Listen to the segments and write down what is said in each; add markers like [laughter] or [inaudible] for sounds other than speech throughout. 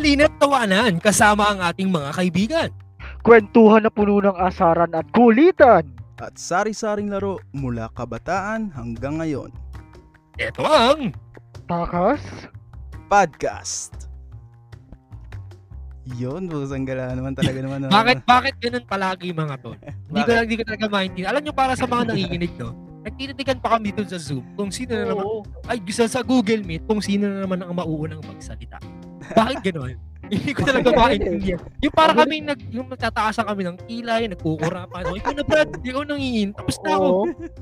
halina't tawanan kasama ang ating mga kaibigan. Kwentuhan na puno ng asaran at kulitan. At sari-saring laro mula kabataan hanggang ngayon. Ito ang Takas? Podcast. Yun, busang gala naman talaga naman. ano. bakit bakit ganun palagi mga tol? [laughs] Hindi ko lang hindi ko talaga maintindihan. Alam niyo para sa mga nakikinig no, nagtititigan pa kami dun sa Zoom kung sino na naman Oo. ay gusto sa Google Meet kung sino na naman ang mauunang magsalita. Bakit gano'n? [laughs] Hindi ko talaga maintindihan. Yung para kami nag yung nagtataasan kami ng kilay, nagkukurapan. O, ikaw na Brad, ikaw nang hingin. Tapos na ako.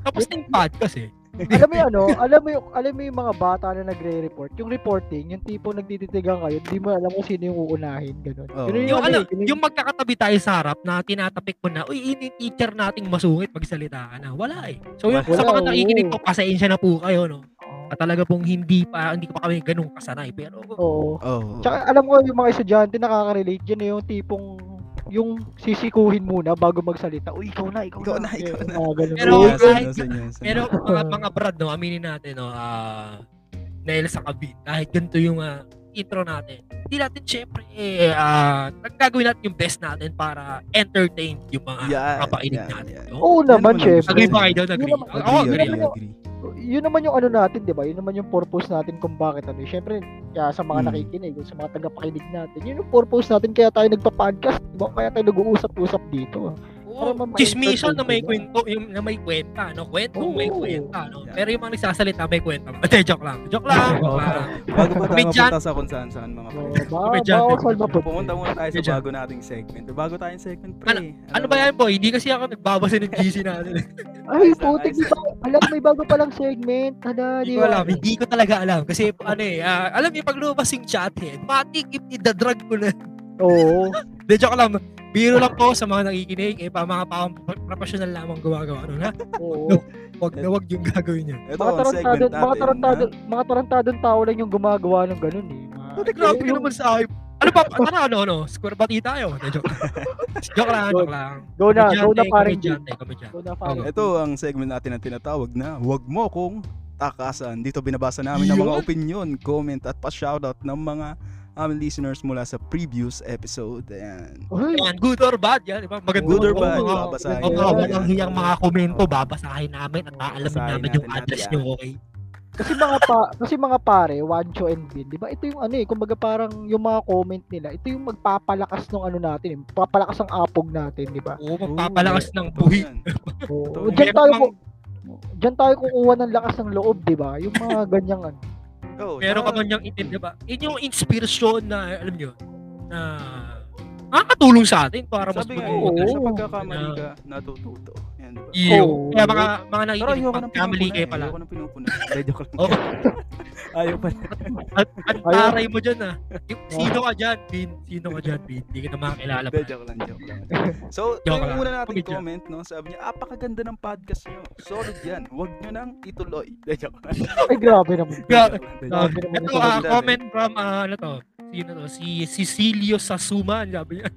Tapos na yung podcast eh. Alam mo yung ano, alam mo yung, alam mo yung mga bata na nagre-report, yung reporting, yung tipo nagtititigan kayo, hindi mo alam kung sino yung uunahin, ganun. Oo. Ganun Yung, ano, ganun- yung magkakatabi tayo sa harap na tinatapik mo na, uy, ini teacher nating masungit magsalita ka na. Wala eh. So yung Wala, sa mga nakikinig po, pasensya na po kayo, no? At talaga pong hindi pa, hindi pa kami ganun kasanay. Pero, Oo. Oh. Tsaka alam ko yung mga estudyante nakaka-relate yun yung tipong yung sisikuhin muna bago magsalita. Uy, ikaw na, ikaw, Ikaw na. na, ikaw na. Ah, ganun. Pero, kahit- pero mga, mga brad, no, aminin natin, no, ah, dahil sa kabit, kahit ganito yung ah, intro natin, hindi natin syempre, eh, ah, gagawin natin yung best natin para entertain yung mga Yan, kapakinig yan, natin. yan. no? Oo naman, syempre. Agree ba kayo? Agree? Agree, agree. agree, agree. Yun naman yung ano natin, 'di ba? Yun naman yung purpose natin kung bakit ano. Syempre, kaya sa mga Mm. nakikinig, sa mga tagapakinig natin, yun yung purpose natin kaya tayo nagpa-podcast, 'di ba? Kaya tayo nag-uusap-usap dito. Oo, chismisan na may kwento, yung na may kwenta, no? Kwento may Oo. kwenta, no? Yeah. Pero yung mga nagsasalita may kwenta. [laughs] Hindi, joke lang. Joke lang. Joke lang. Bago pa tayo mapunta sa kung saan saan mga pre. baka solve na Pumunta muna tayo sa bago nating segment. Bago tayong segment, pre. Ano- Ano ba yan, boy? Hindi kasi ako nagbabasa ng GC [laughs] natin. Ay, putik? Alam, may bago palang segment. Hala, di ko ba? alam. Hindi ko talaga alam. Kasi ano eh, ah, alam niyo, pag lumabas yung chathead, matik i-drag ko na. Oo. Hindi, joke lang. Biro lang po sa mga nakikinig. Eh, pa mga pa, professional lamang gumagawa. Ano na? [laughs] Oo. Wag na wag yung gagawin niya. Ito mga ang tarantado, segment mga natin. tarantado, na- mga tarantadong tao lang yung gumagawa ng ganun eh. Mga- Putik, grabe ka naman sa akin. Ano pa? Ano, ano, ano? Square bati tayo. Joke lang. [laughs] joke lang, joke lang. Go na, go na Komedyante, paring G. komedyante. Go na paring Ito ang segment natin na tinatawag na Huwag mo kung takasan. Dito binabasa namin ang mga opinion, comment at pa-shoutout ng mga aming listeners mula sa previous episode. Ayan. Uy, Yan, good or bad, yan, di ba? Maganda Good or bad, mga- babasahin Oo, yan. walang hiyang mga komento, babasahin namin at aalamin namin yung natin address nyo, okay? kasi mga pa, kasi mga pare, Wancho and Vin, 'di ba? Ito yung ano eh, kumbaga parang yung mga comment nila, ito yung magpapalakas ng ano natin, eh, papalakas ang apog natin, 'di ba? Oo, magpapalakas ng buhi. Oo. Diyan tayo ku- Diyan tayo kukuha ng lakas ng loob, 'di ba? Yung mga ganyang ano. Oh, Meron ka tsaka- man niyang itim, di ba? Yun yung inspirasyon na, alam nyo, na makakatulong sa atin para mas Sabi nga, eh, sa pagkakamali ka, natututo. Yan, di ba? Iyo. Oo. Kaya mga, mga nakikinig, kamali pinupuna kayo pala. Ayoko nang pinupuna. Hindi, joke lang. [laughs] [laughs] Ayaw pa. At, at taray mo dyan ah. Yung, sino ka dyan, Vin? Sino ka dyan, Vin? Hindi kita makakilala pa. Joke lang, joke lang. So, Joke yung lang. una nating Comedian. comment, no? Sabi niya, apakaganda ng podcast niyo. Solid yan. Huwag niyo nang ituloy. Joke lang. Ay grabe naman. [laughs] Grabe naman Ito, sabi. comment from, ah, ano to? Sino to? Si Cecilio Sasuma, sabi niya.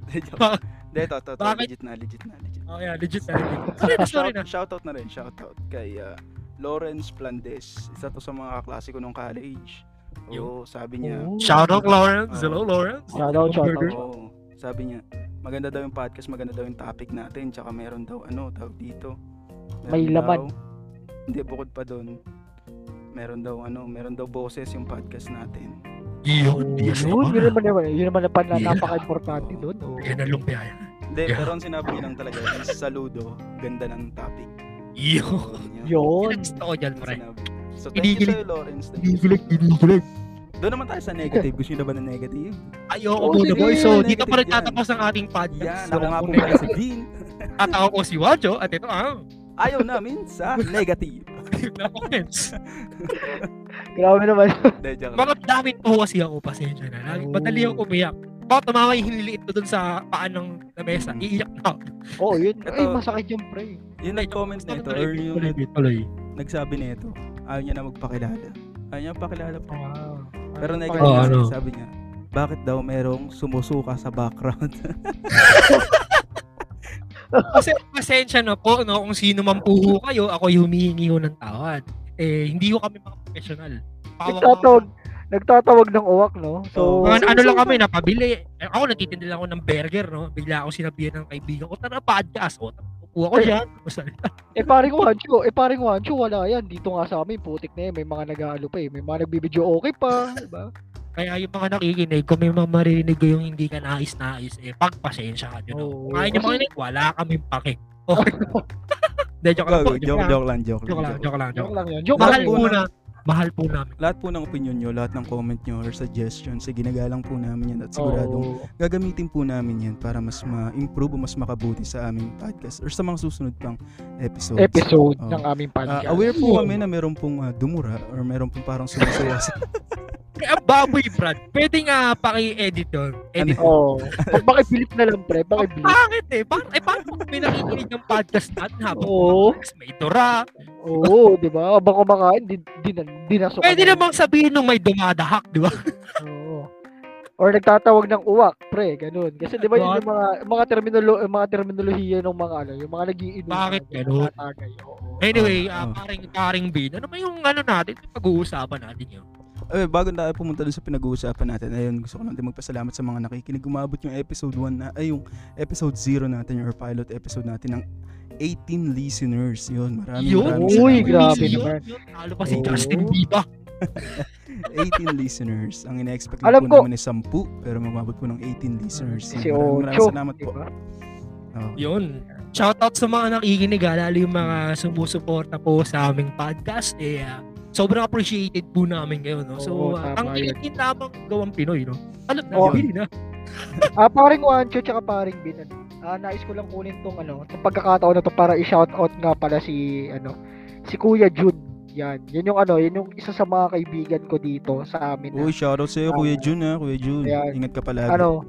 Hindi, ito, ito. Bakit? Legit na, legit na, legit. Oh, yeah, legit na, legit. Sorry na, sorry na. Shout, shoutout na rin, shoutout kay ah, Lawrence Plandes. Isa to sa mga kaklase ko nung college. Oo, sabi niya, Oo. Shout out, Lawrence. Oo. Hello, Lawrence. Shout out, shout Burger. out. Oo. Sabi niya, maganda daw yung podcast, maganda daw yung topic natin, tsaka meron daw ano, tawag dito. Meron May laman. daw- hindi bukod pa doon. Meron daw ano, meron daw boses yung podcast natin. Yun, yes Yun, yun naman. naman naman. Yun naman naman na napaka-importante doon. Oh. Yan ang lumpia yan. Hindi, Yeah. pero ang sinabi lang talaga is saludo, ganda ng topic. Yun. Yun. Yun. Gusto ko dyan, pre. So thank you Kinikilig. sa'yo, Lawrence. Thank you. Ginigilig, ginigilig. Doon naman tayo sa negative. Gusto niyo na ba ng negative? Ayoko Oh, muna, boy. So, negative dito pa rin tatapos ang ating podcast. Yan, ako nga po si Dean. At ako po si Wajo. At ito ang Ayaw namin sa negative. [laughs] na comments. [laughs] Grabe naman. Hindi, joke. Mga damit po kasi ako, pasensya na. Lagi, Oh. madali ako umiyak. Baka tumama yung hiniliit ko dun sa paan ng lamesa. Hmm. Iiyak na ako. Oo, yun. Ay, Ito. masakit yung pre. Yung nag-comment na ito, or yung Tuloy, nag- tuloy. nagsabi na ito, ayaw niya na magpakilala. Ayaw niya pakilala pa. Wow. Pero Ano negative Oh, ano? sabi niya, bakit daw merong sumusuka sa background? [laughs] Kasi pasensya na po, no, kung sino man po kayo, ako yung humihingi ho ng tawad. Eh, hindi ko kami mga professional. Pawak Nagtatawag, Nagtatawag ng uwak, no? So, Mga ano lang kami, napabili. Eh, Ako, nagtitinda lang ako ng burger, no? Bigla ako sinabihan ng kaibigan ko, tara podcast. O, upo ako dyan. Masalita. eh paring Wancho, eh paring Wancho, wala yan. Dito nga sa amin, putik na yan. May mga nag-aalo pa eh. May mga nagbibideo okay pa, diba? Kaya yung mga nakikinig, kung may mga maririnig ko yung hindi ka nais-nais, eh, pagpasensya ka nyo. No? Oo. Kung ayaw nyo makinig, wala kaming pake. Okay. [laughs] Hindi, joke lang po. Joke, joke, joke lang, joke, Joke lang, joke lang, Joke joke lang. Joke Mahal lang po na. Mahal po namin. Lahat po ng opinion nyo, lahat ng comment nyo or suggestions, eh, ginagalang po namin yan at siguradong Oo. gagamitin po namin yan para mas ma-improve o mas makabuti sa aming podcast or sa mga susunod pang episodes. episode Oo. ng aming Ah, podcast. aware po kami na meron pong ah, dumura or meron pong parang sumusuwa sa... Kaya [laughs] [laughs] baboy, Brad. Pwede nga paki-edit yun. Edit. Oo. Pag pakibilip na lang, pre. Pakibilip. Bakit eh? Paano, eh, paano kung may nakikinig ng podcast natin habang Oo. may tura? Oo, di ba? Habang kumakain, di, di, di, dinasok. Pwede namang sabihin nung may dumadahak, di ba? Oo. Or nagtatawag ng uwak, pre, ganun. Kasi di ba yun yung mga mga terminolo mga terminolohiya ng mga ano, yung mga nagiinom. Bakit ganun? Anyway, ah, paring, paring Bin, ano ba yung ano natin? Pag-uusapan natin yun. Eh, bago tayo pumunta dun sa pinag-uusapan natin, ayun, gusto ko lang din magpasalamat sa mga nakikinig. Umabot yung episode 1 na, ay yung episode 0 natin, yung pilot episode natin ng 18 listeners. Yun, maraming Yun? maraming Uy, salamat. grabe Yun, naman. Talo pa si. Justin Bieber. [laughs] 18 listeners. Ang ina-expect Alam po ko. namin is 10, pero mamabot po ng 18 listeners. Si Maraming maraming salamat po. ba? Oh. Yun. Shoutout sa mga nakikinig, ah, lalo yung mga sumusuporta po sa aming podcast. Eh, ah, sobrang appreciated po namin ngayon. No? So, Oo, ah, tama ang hindi lamang gawang Pinoy, no? Alam na, Oo. yun na. [laughs] Ah, paring Wancho tsaka paring Bin. ano. Ah, nais ko lang kunin tong ano, tong pagkakataon na to para i-shoutout nga pala si ano, si Kuya Jun. Yan. Yan yung ano, yan yung isa sa mga kaibigan ko dito sa amin. na- Uy, shoutout sa'yo, Kuya Jun ha, Kuya Jun. Ayan. Ingat ka palagi. ano,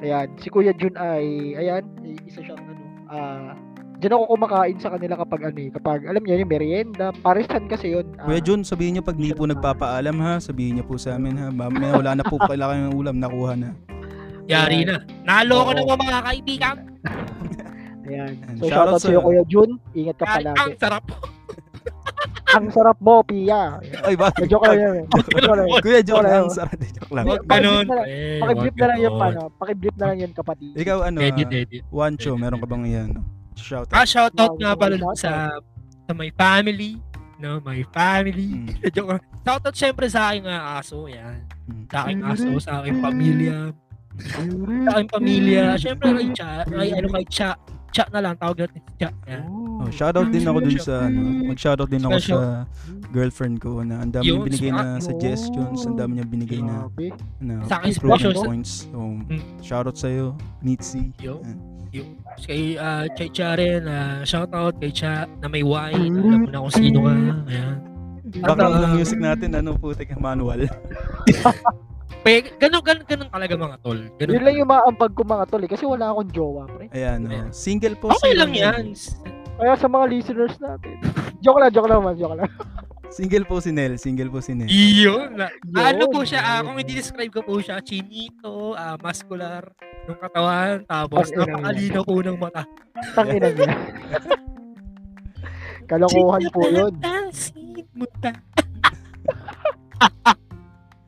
ayan, si Kuya Jun ay, ayan, isa siyang ano, ah, Diyan ako kumakain sa kanila kapag ano eh, kapag alam niyo yung merienda, parisan kasi yun. ah, Kuya Jun, sabihin niyo pag di po nagpapaalam ha, sabihin niyo po sa amin ha. Mamaya wala na po [laughs] kailangan ng ulam, nakuha na. Yari na. Nalo ko ng mga kaibigan. [laughs] Ayan. So shoutout shoutout sa iyo. Kuya Jun. Ingat ka Yari, ang palagi. sarap. [laughs] Ang sarap mo, Pia. Ay, bakit? Joke lang yun. Joke lang yun. Kuya Jun, Wala ang yun. sarap. Joke lang. Ganun. na lang. Eh, Pakiblip na lang yung ganun. ano, pakiblip na lang yun kapatid. Ikaw ano, Edit, edit. Wancho, meron ka bang yan? Shout Ah, out. shoutout Wow, nga wow, pala shoutout. sa sa my family. No, my family. Mm, [laughs] Joke lang. Shoutout syempre sa aking ah, aso. Yan. mm. Sa aking aso, sa aking pamilya. Sa aking pamilya. Syempre kay Cha. Ay, ano kay Cha. Cha na lang. Tawag natin si Cha. Yan. Oh, shoutout din ako dun sa ano, mag-shoutout din ako Special. sa girlfriend ko na ang dami Yun, niya binigay na suggestions, ang dami niya binigay na na Sa akin, special points. So, Mm. shoutout sa iyo, Nitsi. Yo. Yan. Yung kay uh, kay Cha rin, uh, shout out kay Cha na may wine. Alam mo na kung sino ka. Ayan. Background Ah. ng music natin, ano po, teka, manual. [laughs] Pe, ganun, ganun, ganun talaga mga tol. Ganun. Yun lang yung maampag ko mga tol eh, kasi wala akong jowa, pre. Ayan, oh. Ayan. single po. Okay lang yan. Kaya sa mga listeners natin. [laughs] joke lang, joke lang man, joke lang. Single po si Nel, single po si Nel. Iyon. Na, ano Yun. po siya, ah, kung i-describe ko po siya, chinito, ah, muscular, ng katawan, tapos Pag-ina napakalino po ng mata. Tangina niya. [laughs] Kalokohan po yun. [laughs]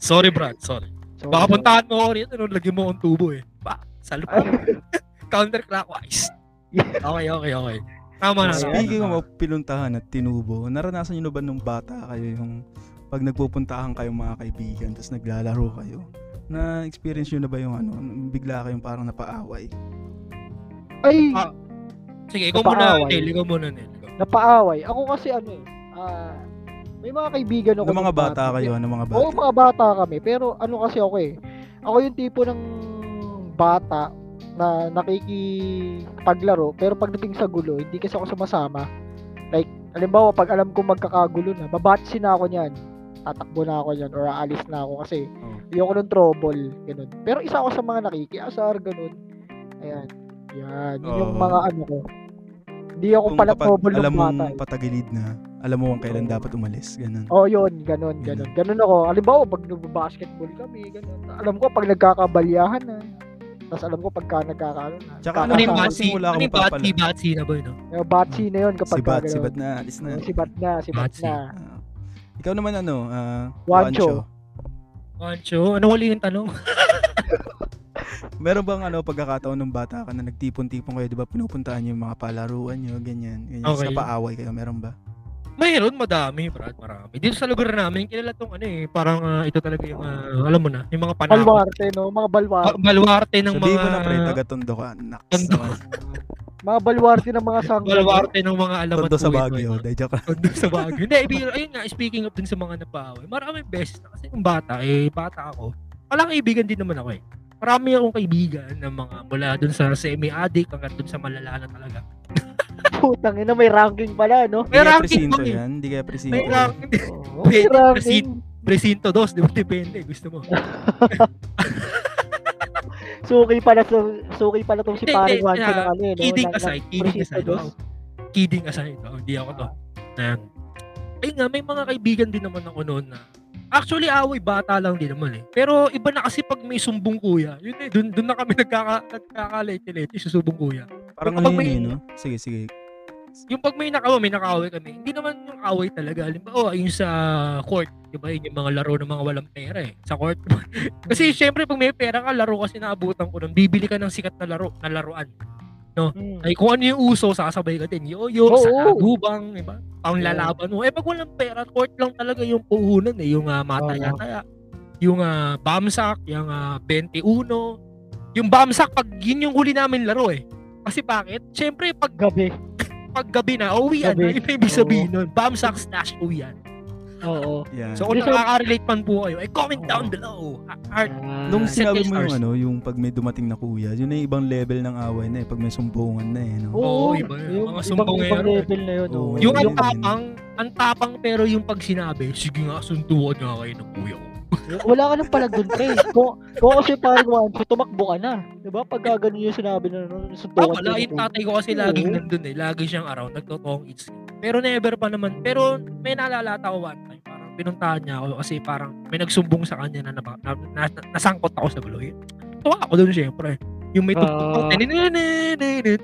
Sorry, Brad. Sorry. So, Baka puntahan mo ako rito, no, lagyan mo akong tubo eh. Ba, salute. [laughs] Counterclockwise. Okay, okay, okay. Tama na. Speaking of pinuntahan at tinubo, naranasan nyo na ba nung bata kayo yung pag nagpupuntahan kayong mga kaibigan tapos naglalaro kayo? Na experience nyo na ba yung ano, bigla kayong parang napaaway? Ay, Ah, Sige, ikaw muna. Nel. Ikaw muna, Nel. Napaaway. Ako kasi ano eh, ah, may mga kaibigan ako. Ng mga bata kayo, ng mga bata? Oo, mga bata kami. Pero ano kasi ako eh. Ako yung tipo ng bata na nakikipaglaro pero pagdating sa gulo, hindi kasi ako sumasama. Like, halimbawa, pag alam ko magkakagulo na, babatsi na ako niyan. Tatakbo na ako niyan or aalis na ako kasi Oh. ayoko ng trouble. Ganun. Pero isa ako sa mga nakikiasar, ganun. Ayan. Yan. Yun yung Oo. mga ano ko. Hindi ako Kung pala kapag trouble alam ng mong bata. eh. patagilid na, alam mo kung kailan Oo. dapat umalis, ganun. Oh, yun, ganun, ganun. Ganun ako. Halimbawa, pag nagbabasketball kami, ganun. Alam ko pag nagkakabalyahan na. Tapos alam ko pagka nagkakaano na. Tsaka Ano yung Kasama kakasama. batsi? wala Ano akong yung batsi? Batsi na ba yun? no? Yung batsi na yun kapag Si Bat, si Bat na, alis na. Oh, Si bat na, si bat na. Ikaw naman ano, ah, Wancho. Wancho. Ano wali yung tanong? [laughs] Meron bang ano pagkakataon ng bata ka na nagtipon-tipon kayo, 'di ba? Pinupuntahan niyo yung mga palaruan niyo, ganyan. ganyan. Okay. Sa paaway kayo, meron ba? Mayroon, madami, Brad, marami. Dito sa lugar namin, kilala tong ano eh, parang ah, ito talaga yung, ah, alam mo na, yung mga panahon. Balwarte, no? Mga balwarte. Balwarte ng Sabihin mga... mo na pre, taga Tondo ka. Naks. Tondo. [laughs] Mga balwarte ng mga sangga. Balwarte ng mga alam Tondo sa Baguio. Dahil joke lang. Tondo sa Baguio. Hindi, ibig- ayun nga, speaking of din sa mga napaway, maraming beses na kasi yung bata, eh, bata ako. Walang kaibigan din naman ako eh. Marami akong kaibigan ng mga mula dun sa semi-addict hanggang dun sa malala na talaga. Putang ina, may ranking pala, no? May ranking presinto eh. yan. Hindi kaya presinto. May ranking. Oo, [laughs] may ranking. Presinto dos, di ba? Depende, gusto mo. [laughs] Suki pala, su- suki pala tong si paring ah, ng ano, eh, no? Kidding Ng- ng aside, kidding aside. dos. Wow. Kidding aside, oh, hindi ako to. Na, ayun nga, may mga kaibigan din naman ako noon na Actually, away bata lang din naman eh. Pero iba na kasi pag may sumbong kuya. Yun eh, dun, dun na kami [laughs] nagkaka, nagkakalete-lete sa sumbong kuya. Parang ano may- yun, eh, no? Sige, sige. Yung pag may nakawa, may nakaway kami. Hindi naman yung away talaga. Halimbawa, yung sa court. Di ba? Yun yung mga laro ng mga walang pera eh. Sa court. [laughs] kasi syempre, pag may pera ka, laro kasi naabutan ko nun. Bibili ka ng sikat na laro, na laruan. Hmm. Ay, kung ano yung uso, sasabay ka din. Yo-yo, Oo. sa gubang, di ba? Ang lalaban mo. Eh, pag walang pera, court lang talaga yung puhunan eh. Yung uh, mataya-taya. Yung uh, bamsak, yung uh, 21. Yung bamsak, pag yun yung huli namin laro eh. Kasi bakit? Siyempre, pag, Gabi. [laughs] pag gabi na, uwian Gabi. na. Yun ang ibig sabihin nun. Bamsak slash uwian. Oo. Yan. So, kung sir. nakaka-relate man po kayo, eh, comment down Oo. below. Heart. Ah, Nung sinabi mo yung ano, yung pag may dumating na kuya, yun ay ibang level ng away na eh, pag may sumbungan na eh, no? Oo, Oo, iba yun. yung Mga ibang, sumbongero. ibang level na yun. Oo, oo. Yung ang tapang, ang tapang pero yung pag sinabi, sige nga, suntuan nga kayo ng kuya ko. Wala ka nang palag dun, pre. Kung, kung kasi parang Juancho, tumakbo ka na. Diba? Pag gano'n yung sinabi na nun, Ah, suntukan wala, ka yung na. tatay ko kasi laging nandun eh. Lagi siyang around, nagtotong eats. Pero never pa naman. Pero may nalalata ko one time. Parang pinuntahan niya ako kasi parang may nagsumbong sa kanya na, na, na, na- nasangkot ako sa buloy. Tuwa ako doon syempre. Yung may. Ah. Tinininininit.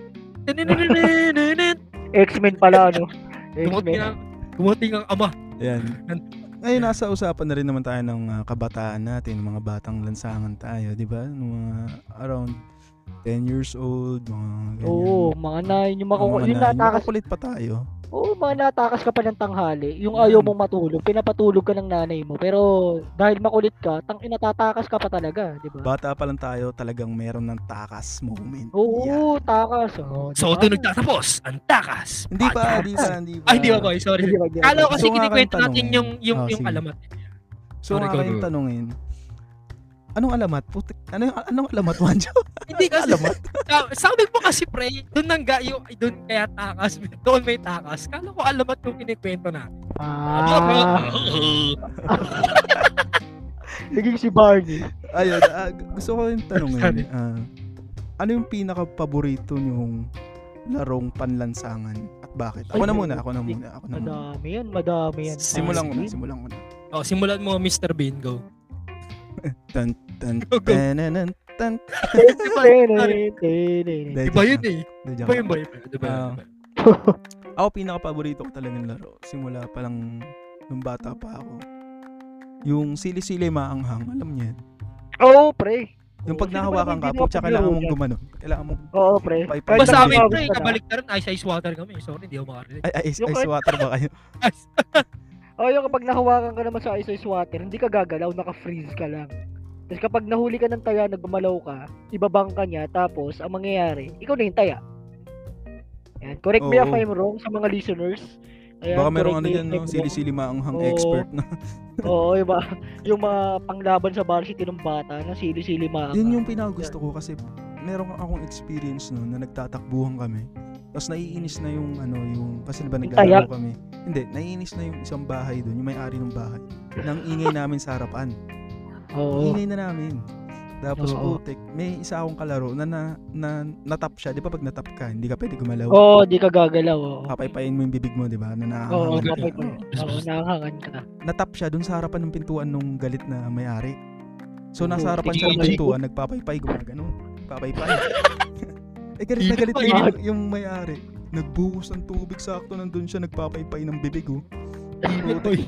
X-Men pala, ano? X-Men. ang, dumating ang ama. Yan. Ngayon, nasa usapan na rin naman tayo ng ah, kabataan natin, mga batang lansangan tayo, di ba? Mga around 10 years old, mga ganyan. Oo, mga nine. Yung, Mga maku- yung nine. natakas, Makukulit pa tayo. oo, mga natakas ka pa ng tanghali. Yung ayaw mong matulog, pinapatulog ka ng nanay mo. Pero dahil makulit ka, tang inatatakas ka pa talaga, di ba? Bata pa lang tayo, talagang meron ng takas moment. Oo, Yan. takas. Oh, So, diba? ito nagtatapos. Ang takas. Hindi pa, hindi pa, hindi pa. Ay, hindi ba, boy? Sorry. Kala ko kasi So, kinikwento natin tanongin. yung, yung, Ah, yung alamat. So, Sorry, nga kayong go. Anong alamat? Putik, ano, anong alamat, Wanjo? [laughs] Hindi kasi, [laughs] Sa- sabi mo kasi pre, doon nang gayo, doon kaya takas, [laughs] doon may takas. Kala ko alamat yung kinikwento na. Ah, naging si Barney. Ayun, ah, gusto ko yung tanungin, ah, ano yung pinaka-paborito nyong larong panlansangan at bakit? Ako na muna, ako na muna, ako na muna. Madami yan, madami yan. Simulan ko na, simulan ko na. Oh, simulan mo Mr. Bean, Tan, tan, tan. Tene, tene. Hindi, Iba joke yun eh. Hindi, Iba joke yun ba? Iba, iba, Ah. iba. Ako pinaka-paborito ko talagang laro. Simula pa lang nung bata pa ako. Yung sili-sili maanghang, alam niyo yan. Oo, pre. Yung pag nahawakan ka, tsaka kailangan mong gumano. Kailangan mong, Oo, pre. Bye, Kahit Basta Basta amin pre, ka na. kabaliktaran, ice ice water kami. Sorry, hindi ako makarelate. ay, ice, ice water ba kayo? [laughs] Oo, yung kapag nahawakan ka naman sa ice ice water, hindi ka gagalaw, naka-freeze ka lang. Tapos kapag nahuli ka ng taya, nagumalaw ka, ibabang ka niya, tapos ang mangyayari, ikaw na yung taya. Yan. Correct me if. I'm wrong sa mga listeners. Ayan, Baka merong ano if no? Sili-sili maanghang Oo. expert na. [laughs] Oo, iba. Yung mga panglaban sa varsity ng bata na sili-sili mga. Yun yung pinakagusto ko kasi meron akong experience no na nagtatakbuhan kami. Tapos naiinis na yung ano yung kasi ba Yung naglalaro kami. Hindi, naiinis na yung isang bahay doon, yung may-ari ng bahay. [laughs] Nang ingay namin sa harapan. Oo. Ingay na namin. Tapos Oo. putik, may isa akong kalaro na na, na natap siya. Di ba pag natap ka, hindi ka pwede gumalaw. Oo, di ka gagalaw. Oo. Papaypayin mo yung bibig mo, di ba? Na Oo, nakakahangan. kapag Oo. Oo, nakakangan ka. natap siya dun sa harapan ng pintuan nung galit na may-ari. So nasa Oo, harapan siya ng pintuan, nagpapaypay, gumagano. Papaypay. [laughs] eh galit na galit yung, yung may-ari. Nagbuhos ng tubig sakto nandun siya, nagpapaypay ng bibig oh. [laughs] Boy.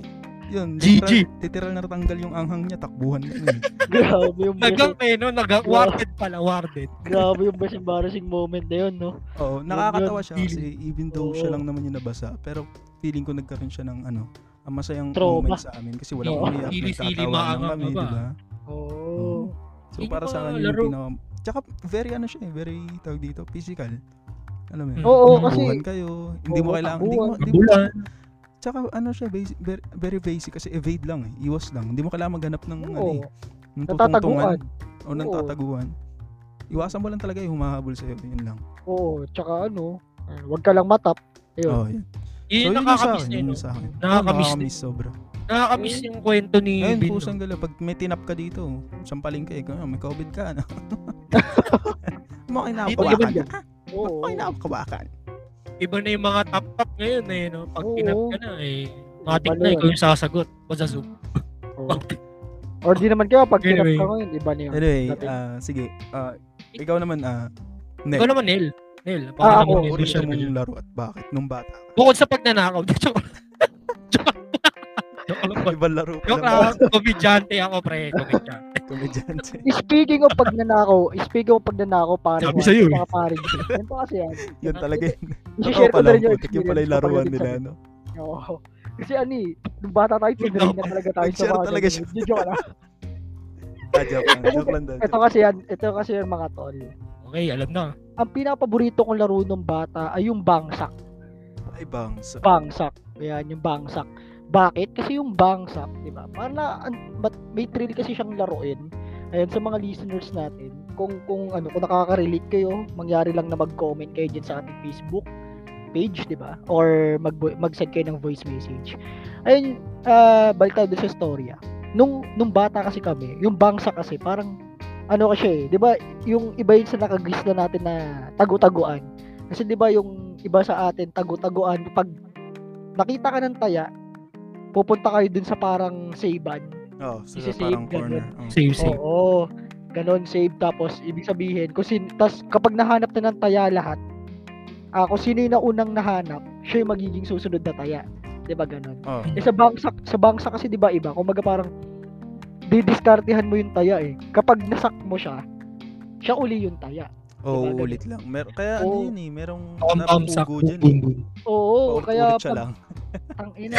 Yun, GG. literal, literal na natanggal yung anghang niya, takbuhan niya. yun. [laughs] Grabe yung Nagang eh, no? Nagang, warded pala, warded. [laughs] grabe yung best embarrassing moment na yun, no? Oo, nakakatawa siya kasi even though siya lang naman yung nabasa, pero feeling ko nagkaroon siya ng ano, ang masayang Trauma. moment sa amin kasi walang umiyak, nagtatawa lang kami, di ba? Oo. So Yun para sa akin yung pinaka Tsaka very ano siya eh, very tawag dito, physical. Alam mo yun? Oo, Mm. kasi Takbuhan kayo, hindi mo Oo, kailangan, hindi mo, hindi mo, tsaka ano siya, basic, very, very basic kasi evade lang eh, iwas lang. Hindi mo kailangan maghanap ng ano oo, eh, ng natataguan. tutungtungan o ng Oo. tataguan. Iwasan mo lang talaga yung humahabol sa'yo, yun lang. Oo, tsaka ano, eh, wag ka lang matap. Ayun. Oh, yun. Yun yung yun nakakamiss sa akin, niya, yun no? yung sa akin. Nakakamiss Nakakamiss sobra. Nakakamiss yung kwento ni Ngayon, Bin. pusang gala, pag may tinap ka dito, sampaling ka eh, kung may COVID ka, ano? [laughs] Kayo Dito, nakakawakan. iba Oo. Okay nakakawakan. Iba na yung mga top-top ngayon eh, no? Pag Oo. tinap ka na eh, matik Iba na na ikaw yung sasagot. O sa Zoom. Oo. [laughs] Or di naman kaya pag tinap Anyway. ka ngayon, iba na yun. Anyway, Dati. ah, sige. ah, ikaw naman, ah, Nel. Ikaw naman, Nel. Nel. Ah, Para ako. naman Paborito official mong mo laro at bakit? Nung bata ka. Bukod sa pagnanakaw. [laughs] Joke. Joke. Ibang laro pa Joke lang. Komedyante ako, pre. Komedyante. Komedyante. Speaking of pagnanakaw, speaking of pagnanakaw, pare Sabi sa'yo eh. Mga pare. Yan po kasi yan. Yun talaga yun. I-share ko pala, na rin yung putik yun pala yung experience laruan nila, no? Oo. Kasi ano eh, nung bata tayo, tinry na talaga tayo sa mga talaga. Di joke lang. [laughs] Ah, joke lang. Joke lang. Ito kasi yan, ito kasi yan mga tol. Okay, alam na. Ang pinakapaborito kong laro nung bata ay yung bangsak. Ay, bangs. Bangsak. Ayan, yung bangsak. Bakit? Kasi yung bangsak, di ba? Para but may thrill kasi siyang laruin. Ayan, sa mga listeners natin, kung, kung, ano, kung nakaka-relate kayo, mangyari lang na mag-comment kayo dyan sa ating Facebook page, di ba? Or mag mag-send kayo ng voice message. Ayun, ah balik tayo sa storya. Nung, nung bata kasi kami, yung bangsa kasi parang, ano kasi eh, di ba, yung iba yun sa nakagis na natin na tagu-taguan. Kasi di ba yung iba sa atin, tagu-taguan, pag nakita ka ng taya, pupunta kayo dun sa parang savean. Oh, so Isi-save, parang corner. Oh. Save, save. Oo. Ganon, save. Tapos, ibig sabihin, kung sin, tas, kapag nahanap na ng taya lahat, ah, kung sino yung naunang nahanap, siya yung magiging susunod na taya. 'Di ba ganon? Oh. Eh, sa bangsak, sa bangsak kasi 'di ba iba? Kumbaga parang didiskartehan mo yung taya eh. Kapag nasak mo siya, siya uli yung taya. Oo, Diba, ulit lang. Mer kaya Oo. ano yun eh, merong napupugo dyan eh. Oo, kaya pag, lang. tangina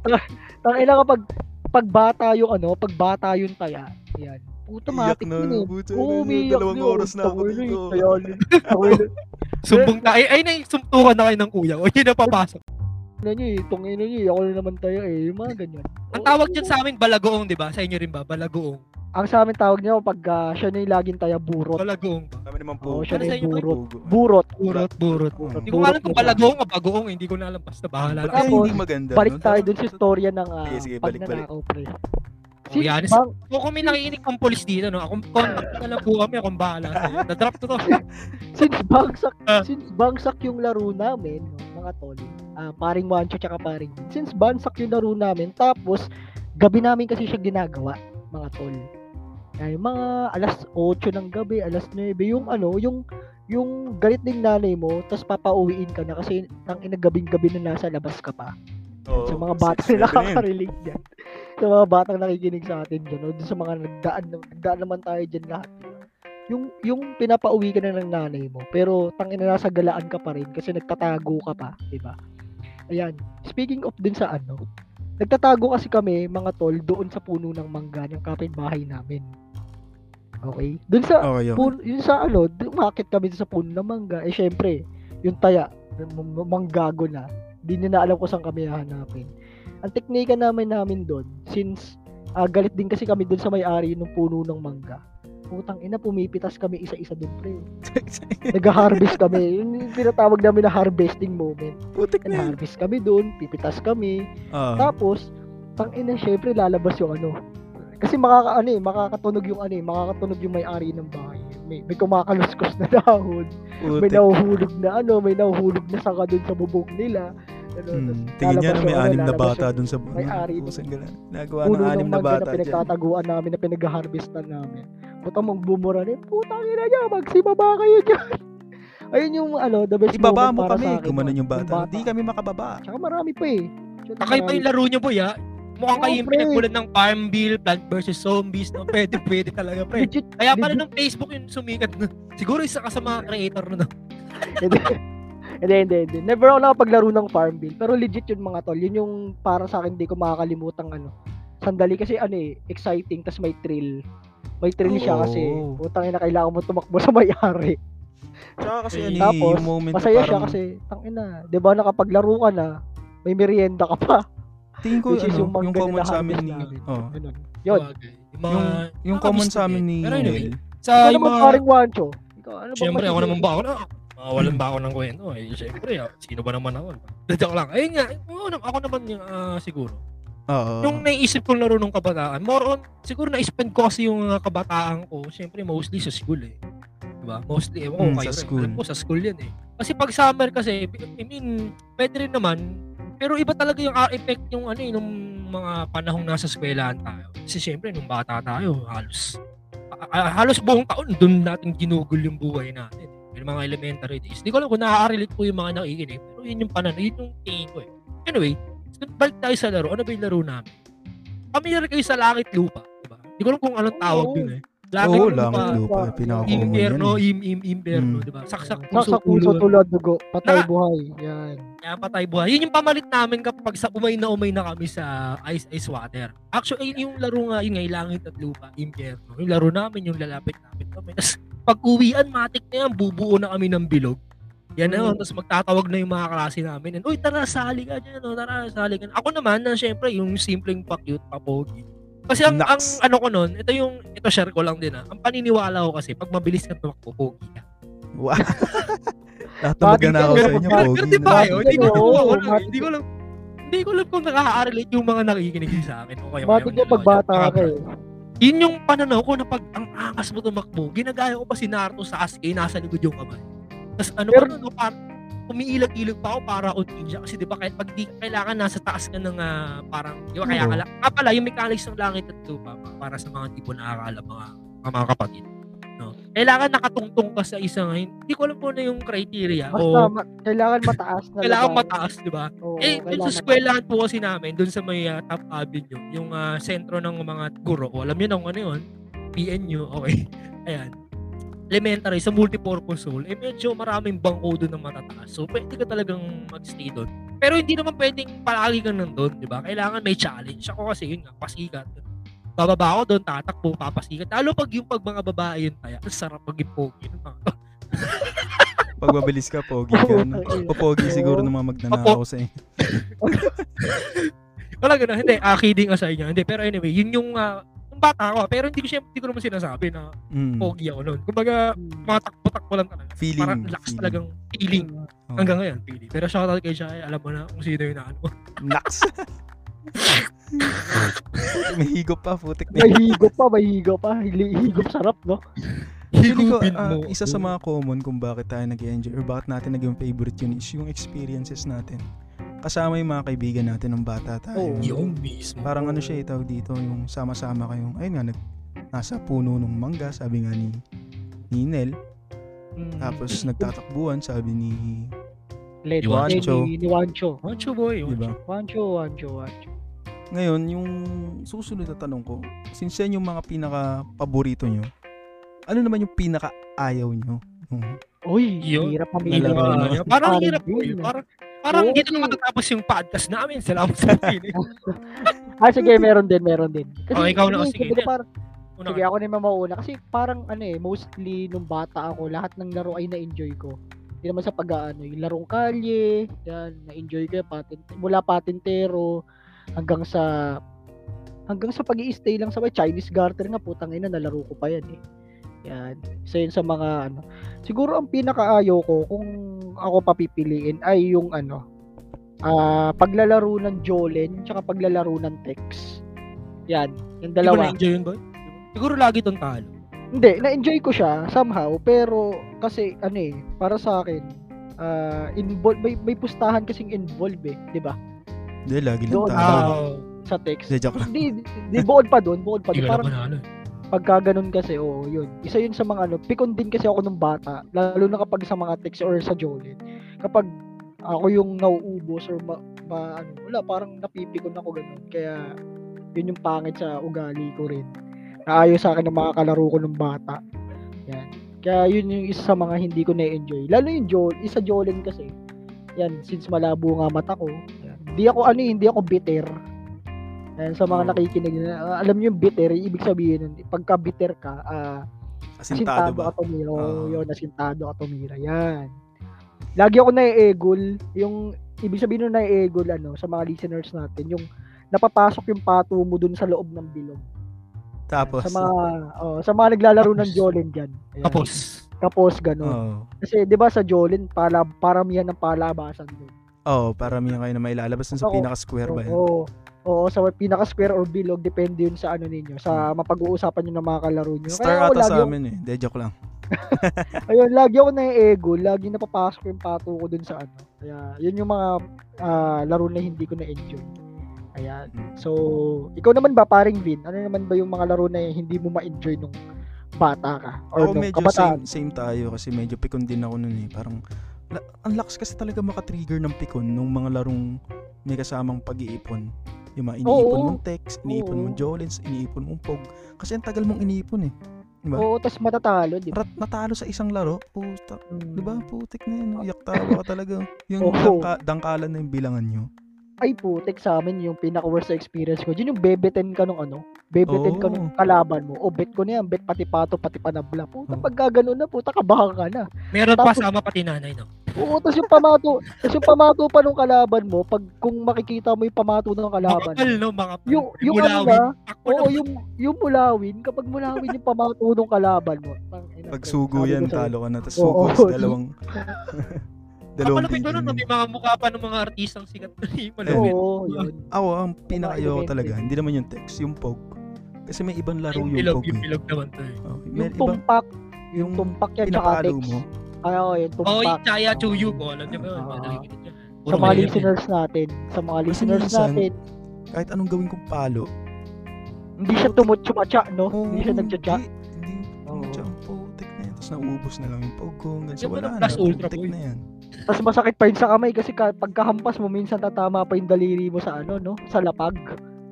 pag [laughs] tangina kapag pag bata yung ano, pag bata yung taya. Yan. Automatic Iyak na. yun eh. Oo, na, umiiyak dalawang yun. oras na ako dito. [laughs] Sumbong na. Ay, ay, na, sumtukan na kayo ng kuya. O, [laughs] yun na papasok. na niyo eh, tungin niyo eh, ako na naman tayo eh, yung mga ganyan. Ang tawag dyan sa amin, balagoong, di ba? Sa inyo rin ba? Balagoong. Ang sa amin tawag niya pag ah, siya na yung laging taya burot. Balagoong ba? Kami naman po. siya Ano na sa yung inyo, burot. Burot. Burot, burot. Hindi ko alam kung balagoong o bagoong. Hindi ko na alam. Basta bahala Tapos, hindi maganda? Balik tayo dun sa storya ng uh, Sige, sige, balik, balik. pre. Oh, yan. bang, Kung kung may nakikinig pang polis dito, no? Akong contact na lang po kami. Akong bahala. Na-drop to to. [laughs] since bangsak, Ah. since bangsak yung laro namin, no, mga tol, ah, paring Wancho tsaka paring since bangsak yung laro namin, tapos, gabi namin kasi siya ginagawa, mga tol. Ay, mga alas 8 ng gabi, alas 9, yung ano, yung yung galit ng nanay mo, tapos papauwiin ka na kasi nang inagabing gabi na nasa labas ka pa. Oo, sa mga bata swerte na na nakaka-relate dyan. Sa mga batang nakikinig sa atin dyan. O, dun sa mga nagdaan, nagdaan naman tayo dyan lahat. Yung, yung pinapauwi ka na ng nanay mo, pero tangina nasa galaan ka pa rin kasi nagtatago ka pa, di ba? Ayan. Speaking of din sa ano, nagtatago kasi kami, mga tol, doon sa puno ng mangga ng kapitbahay namin. Okay? Doon sa, Okay, yun. puno, yun sa ano, umakit kami sa puno ng mangga. Eh, syempre, yung taya, manggago na. Hindi na alam kung saan kami hahanapin. Ang teknika namin namin doon, since ah, galit din kasi kami doon sa may-ari ng puno ng mangga. Putang ina, pumipitas kami isa-isa doon, pre. [laughs] Nag-harvest kami. Yun yung tinatawag namin na harvesting moment. Putik na yun. Nag-harvest kami doon, pipitas kami. Ah, Tapos, tang ina, syempre lalabas yung ano. Kasi makaka ano eh, makakatunog yung ano eh, makakatunog yung may-ari ng bahay. May, may kumakaluskos na dahon, may putik. nahuhulog na ano, may nahuhulog na sanga doon sa bubog nila. Ano, Hmm. Tingin niya na lalabas may ano, anim na bata dun sa ng Pusang gala. Nagawa ng anim na na bata dyan. pinagtataguan namin na pinag-harvestan namin. Puta mong bumura rin, putang ina niya, magsibaba kayo dyan. [laughs] Ayun yung ano, the best Ibaba moment mo para kami, sa akin. gumanon yung bata. Hindi kami makababa. Tsaka marami pa eh. Tsaka marami yung laro niyo, boy, ha? Mukhang kayo yung pre. pinagmulan ng Farmville, Plant vs. Zombies, no? [laughs] Pwede, pwede talaga, pre. Legit, Kaya pala legit. nung Facebook yung sumikat. [laughs] Siguro isa ka sa mga creator nun. [laughs] hindi, hindi, hindi, hindi. Never ako nakapaglaro ng Farmville. Pero legit yun mga tol. Yun yung para sa akin, di ko makakalimutang ano. Sandali kasi ano eh, exciting, tas may thrill. May thrill siya kasi, Oo. putang ina, kailangan mo tumakbo sa may-ari. Tsaka kasi Eh, ano, Tapos, yung moment na Masaya siya parang- kasi, tangina, di ba nakapaglaro ka na, may merienda ka pa. Tingin ko Which ano, yung yung, common sa amin ni oh, Ganun. Yun. Yung, mga, yung yung common sa amin din ni eh. Pero anyway, sa yung mga... paring Wancho. Ikaw, ano ba Siyempre, ako naman ba ako na? Mawalan ba ako ng kwento? Eh, siyempre, ah, sino ba naman ako? [laughs] Joke lang. Ayun nga, ako, na- ako naman yung ah, siguro. Oo. Yung naisip kong laro nung kabataan, more on, siguro na-spend ko kasi yung mga kabataan ko, siyempre mostly sa school eh. Diba? Mostly, ewan ko Mm, kayo sa school. Alam ko, sa school yan eh. Kasi pag summer kasi, I mean, pwede rin naman, pero iba talaga yung ah, effect yung ano eh, nung mga panahong nasa eskwelahan tayo. Kasi siyempre, nung bata tayo, halos, ah, ah, halos buong taon, dun natin ginugol yung buhay natin. Yung mga elementary days. Di ko alam kung nakaka-relate po yung mga nakikinig, pero yun yung panan, yun yung tingin ko eh. Anyway, so, balik tayo sa laro. Ano ba yung laro namin? Familiar kayo sa langit lupa, di ba? Di ko alam kung anong tawag Oo. yun eh. Langit Oo, lupa, langit lupa. Pinaka-common yan. Impyerno, eh. im, im, impyerno, Mm. di ba? Saksak Sa puso, sa puso, ulo. tulad, dugo, patay Na- buhay. Yan. Kaya patay buhay. Yun yung pamalit namin kapag sa umay na umay na kami sa ice ice water. Actually, yung laro nga, yun nga, langit at lupa, impyerno. Yung laro namin, yung lalapit namin kami. Tapos pag uwian, matik na yan, bubuo na kami ng bilog. Yan na yun. Mm. Tapos magtatawag na yung mga klase namin. And, Uy, tara, sali ka dyan. Oh, tara, sali ka. Ako naman, na syempre, yung simpleng pa-cute, pa-pogi. Kasi ang, ang ano ko nun, ito yung, ito share ko lang din ah. Ang paniniwala ko kasi, pag mabilis ka tumakbo, pogi ka. Wow. Lahat [laughs] na ganun? sa inyo, pogi Pero di ba yun? Hindi ko alam, ako hindi ko alam, hindi ko alam kung nakaka-relate yung mga nakikinig sa akin. O kaya Matik kaya ka pag bata mga ka eh. Yun yung pananaw ko na pag ang angas mo tumakbo, ginagaya ko pa si Naruto sa Sasuke, nasa likod yung kamay. Tapos ano Pero- pa no, parang umiilag-ilag pa ako para on ninja kasi di ba kahit pag di kailangan nasa taas ka ng ah, parang di ba kaya kala ah, pala yung mechanics ng langit at lupa para sa mga di po nakakala mga mga kapatid no kailangan nakatungtong ka sa isang hindi ko alam kung ano yung criteria Basta, o ma- kailangan mataas na kailangan laban. mataas di ba Oo, eh, dun sa eskwelahan po kasi namin, dun sa may ah, top avenue, yung ah, sentro ng mga guro, o alam niyo na kung ano yun, PNU, okay. [laughs] Ayan. Elementary, sa multipurpose hall, eh medyo maraming bangko doon na matataas. So, pwede ka talagang magstay doon. Pero hindi naman pwedeng palagi kang nandun, di ba? Kailangan may challenge. Ako kasi, yun nga, pasikat. Bababa ako doon, tatakbo, papasikat. Lalo pag yung pag mga babae yun, kaya, ang sarap maging pogi. [laughs] Pag mabilis ka, pogi ka. No? [laughs] Papogi siguro ng mga magnanakaw sa inyo. [laughs] Wala ganun. Hindi, ah, kidding aside niya. Hindi, pero anyway, yun yung, yung bata ko. Pero hindi ko syempre, hindi ko naman sinasabi na Mm. pogi ako noon. Kumbaga, mga takbo-takbo lang talaga. Feeling. Parang lakas feeling. talagang feeling. Oo. Hanggang ngayon, feeling. Pero shoutout kay Shai, alam mo na kung sino yung naano. Naks. May higop pa, putik na. May higop pa, may higop pa. Higop sarap, no? Feeling ko, Higupin ah, mo. isa sa mga common kung bakit tayo nag-enjoy or bakit natin naging favorite yun is yung experiences natin. Kasama yung mga kaibigan natin nung bata tayo. Oo. Yung mismo. Parang ano siya, eh, tawag dito, yung sama-sama kayong, ayun nga, nag, nasa puno ng mangga, sabi nga ni, ni Nel. Mm. Tapos nagtatakbuhan, sabi ni, Led, Wancho. Ni, ni Wancho. Wancho boy. di ba? Wancho, Wancho, Wancho. Ngayon, yung susunod na tanong ko, since yan yung mga pinaka-paborito nyo, ano naman yung pinaka-ayaw nyo? Yung, Uy, Yun. hirap pamilya. Parang, hirap po yun. eh. Parang, parang Oo, dito na matatapos yung podcast namin. Salamat sa akin. [laughs] Ah, sige, meron din, meron din. Kasi, Oh, ikaw na, ano, oh, sige. kumbaga parang, Una sige, ako na yung mamauna. Kasi parang, ano eh, mostly nung bata ako, lahat ng laro ay na-enjoy ko. Hindi naman sa pag-ano, yung larong kalye, yan, na-enjoy ko yung patent, mula patintero, hanggang sa, hanggang sa pag stay lang sa may Chinese garter nga, putang ina, nalaro ko pa yan eh. Yan. Isa yun sa mga ano. Siguro ang pinakaayaw ko kung ako papipiliin ay yung ano, ah paglalaro ng Jolen tsaka paglalaro ng Tex. Yan, yung Hindi mo dalawa. na-enjoy yun boy? Siguro lagi tong talo. Hindi, na-enjoy ko siya somehow, pero kasi ano eh, para sa akin, ah involved may, may pustahan kasing involved eh, 'di ba? Hindi, lagi lang tayo. Ah, Sa Tex. Hindi, joke lang. Hindi, di bukod pa doon, bukod pa hindi doon. Parang na manalo. Pagka ganun kasi, oo, yun. Isa yun sa mga ano, pikon din kasi ako nung bata, lalo na kapag sa mga text or sa Jolin. Kapag ako yung nauubos or ma- ma, ano, wala, parang napipikon ako ganun. Kaya, yun yung pangit sa ugali ko rin. Naayon sa akin ng mga kalaro ko ng bata. Yan. Kaya yun yung isa sa mga hindi ko na-enjoy. Lalo yung Joel, isa Jolen kasi. Yan, since malabo nga mata ko. Yan. Hindi ako ano, eh, hindi ako bitter. Yan, sa mga Oo. nakikinig na, ah, alam niyo yung bitter, ibig sabihin nun, pagka bitter ka, ah, Asintado asintado ba? ka tumira. Oo. Oo, yun, asintado ka tumira. Yan. Lagi ako na-egol, yung, ibig sabihin nun na-egol, ano, sa mga listeners natin, yung napapasok yung pato mo dun sa loob ng bilog. Tapos, Sa mga, oh, sa mga naglalaro ng Jolen dyan. Ayan. Tapos, Kapos, gano'n. oh, Kasi, di ba sa Jolen, pala, paramihan ng palabasan dun. oh, para may kayo na may lalabas dun sa pinaka-square ba yun? Oo. Oo, sa pinaka-square or bilog, depende yun sa ano ninyo, sa mapag-uusapan nyo ng mga kalaro nyo. Hmm. Star ako ata sa ako- amin eh. De, joke lang. [laughs] Ayun, lagi ako na-ego, lagi napapasok yung pato ko dun sa ano. Kaya, yun yung mga ah, laro na hindi ko na-enjoy. Ayan. Mm. So, ikaw naman ba, paring Vin? Ano naman ba yung mga laro na hindi mo ma-enjoy nung bata ka? Or nung medyo kabataan? same, same tayo kasi medyo pikon din ako nun eh. Parang, ang lakas kasi talaga makatrigger ng pikon nung mga larong may kasamang pag-iipon. Yung mga iniipon Oo. mong text, iniipon Oo. mong Jolens, iniipon mong Pog. Kasi ang tagal mong iniipon eh. Diba? Oo, tas matatalo, di ba? Rat natalo sa isang laro, puta. Mm. Di ba? Putik na yun. Iyak tawa ka talaga. Yung Oo. dangka, dangkalan na yung bilangan nyo. Ay putik sa amin yung pinaka-worst na experience ko. Yun yung bebeten ka nung ano, bebeten ka Oo. nung kalaban mo. O bet ko na yan, bet pati pato, pati panabla. Puta, Oo. pag gano'n na, puta, kabahan ka na. meron pa Tapos- sama pati nanay, no? Oo, tas yung pamato, tas yung pamato pa nung kalaban mo, pag kung makikita mo yung pamato ng kalaban Makapal, no? Makapal. Yung, yung ano Mulawin. na, Ako oo, yung, yung mulawin, kapag mulawin yung pamato ng kalaban mo. Pag pre, sugo yan, talo ka na. Tapos Oo. sugo sa dalawang... [laughs] dalawang Kapalapit ko nun, may mga mukha pa ng mga artistang sikat na malapit. Oo, yun. Ako, ang pinakayo talaga, hindi naman yung text, yung Pog. Kasi may ibang laro Yung yung Pog. yung eh. bilog naman to eh. Oh, may Yung tumpak, yung tumpak yan, tsaka text. mo. Ay, oo, yung Oh, tumpak. yung Chaya Chuyu ko, alam niyo ba yun? Oo. Niya. sa mga listeners natin, sa mga Kasi listeners minsan, natin, Kahit anong gawin kong palo. hindi siya tumutsumatsa, no? oo, hindi siya nagtsatsa. Hindi, hindi Oo. tumutsa ang putik na yan. Tapos naubos na lang yung Pog ko. Mo wala ng na. plus ultra, na yan. Tapos masakit pa yun sa kamay kasi ka, pagkahampas mo, minsan tatama pa yung daliri mo sa ano, no? Sa lapag.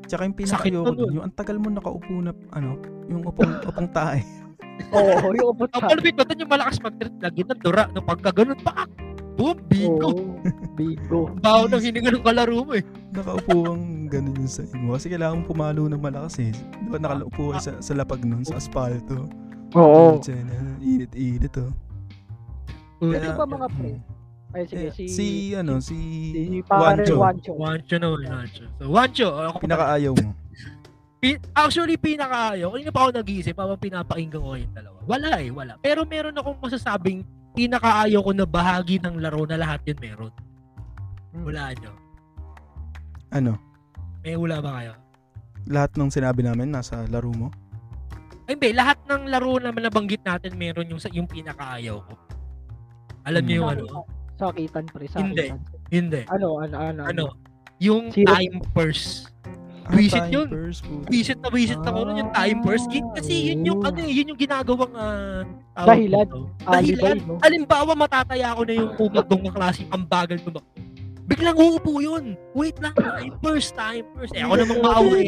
Tsaka yung pinakayoko na dun, yung ang tagal mo nakaupo na, ano, yung upong, upong [laughs] tae. Oo, yung upot Ang sa... palapit ba yung malakas mag-trip lagi ng dura no pagka ganun pa boom bigo Oo, bigo. Ang baho ng hininga ng kalaro mo eh Nakaupo kang ganun yung sa mo. Kasi kailangan pumalo ng malakas eh. Di ba nakalaupo ka sa, sa lapag nun, sa asfalto. Oo. Ano, Init-init oh. Ano Kaya- ba mga pre? Hmm. Ay, sige, Eh, si... si, ano, si, si pare Wancho. Wancho. Wancho na Wancho so Wancho ako Pinakaayaw mo. Actually pinakaayaw. Kanina pa ako nag-iisip habang pinapakinggan ko yung dalawa. Wala eh wala. Pero meron akong masasabing pinakaayaw ko na bahagi ng laro na lahat yun meron. Hmm. wala nyo. Ano, may wala ba kayo? Lahat ng sinabi namin nasa laro mo? ay hindi. Lahat ng laro na nabanggit natin meron yung yung pinakaayaw ko. Alam niyo yung ano Sakitan, pre. Hindi. Sakitan. hindi Ano, ano, ano. ano, yung Zero- time purse. Ah, Visit time yun. puta. Visit na visit ako nun yung time purse. Yun- Kasi yun yung, ano, eh, yun yung ginagawang ah, tawag Dahilan. dito. Alibay, no? Halimbawa, matataya ako na yung umagdong na klase ang bagal tumakbo. Biglang uupo yun. Wait lang, time first, time first. Eh, ako namang maawin.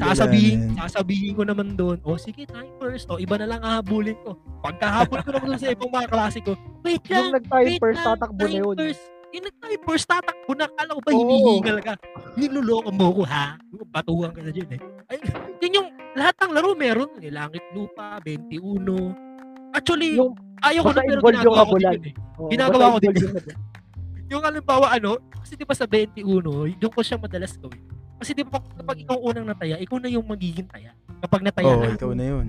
Sasabihin, sasabihin ko naman doon, o sige, time first. O, iba na lang hahabulin ko. Pagkahabol ko naman doon sa ibang mga klase ko, wait lang, Yung nag-time Wait first, lang, tatakbo na yun. First, yung nag-time first, tatakbo na. Kala ko ba hinihingal ka? Niloloko mo ko, ha? Batuhan ka na dyan, eh. Ay, yun yung, lahat ng laro meron. Eh, Langit Lupa, 21. Actually, Yung, ayaw ko na pero ginagawa ko din yun, eh. oh, Ginagawa ko din yung- halimbawa, ano, kasi di ba sa 21, yung ko siya madalas gawin. Kasi di ba kapag ikaw unang nataya, ikaw na yung magiging taya. Kapag nataya Oo, na. ikaw na yun.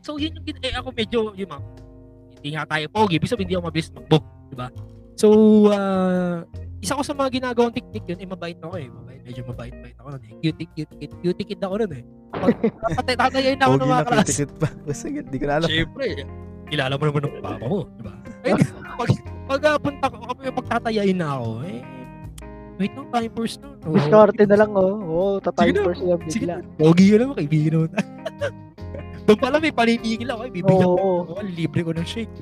So yun yung eh ako medyo yung mga hindi nga tayo pogi, ibig sabihin hindi ako mabilis magbo, di ba? So ah, isa ko sa mga ginagawang technique yun, eh mabait ako eh. Mabait, medyo mabait-bait ako nun eh. Cutie, cutie, cutie, cutie kid ako nun eh. Pag [laughs] tatay, tatayain na ako Pogi ng mga na klase. kitikit pa. [laughs] Basta di ko na alam. Siyempre, kilala mo naman ng papa mo, di ba? Eh, pag, pag ah, punta ko, kami pagtatayain na ako, eh, wait lang, time first na. Oo. Diskarte na lang, oh. Oo, tatime Sige na, first yan Sige na, pogi ka naman, kaibigan naman. [laughs] Doon pala may paninigil ako, eh, bibigyan Oo. ko, oh, libre ko ng shake.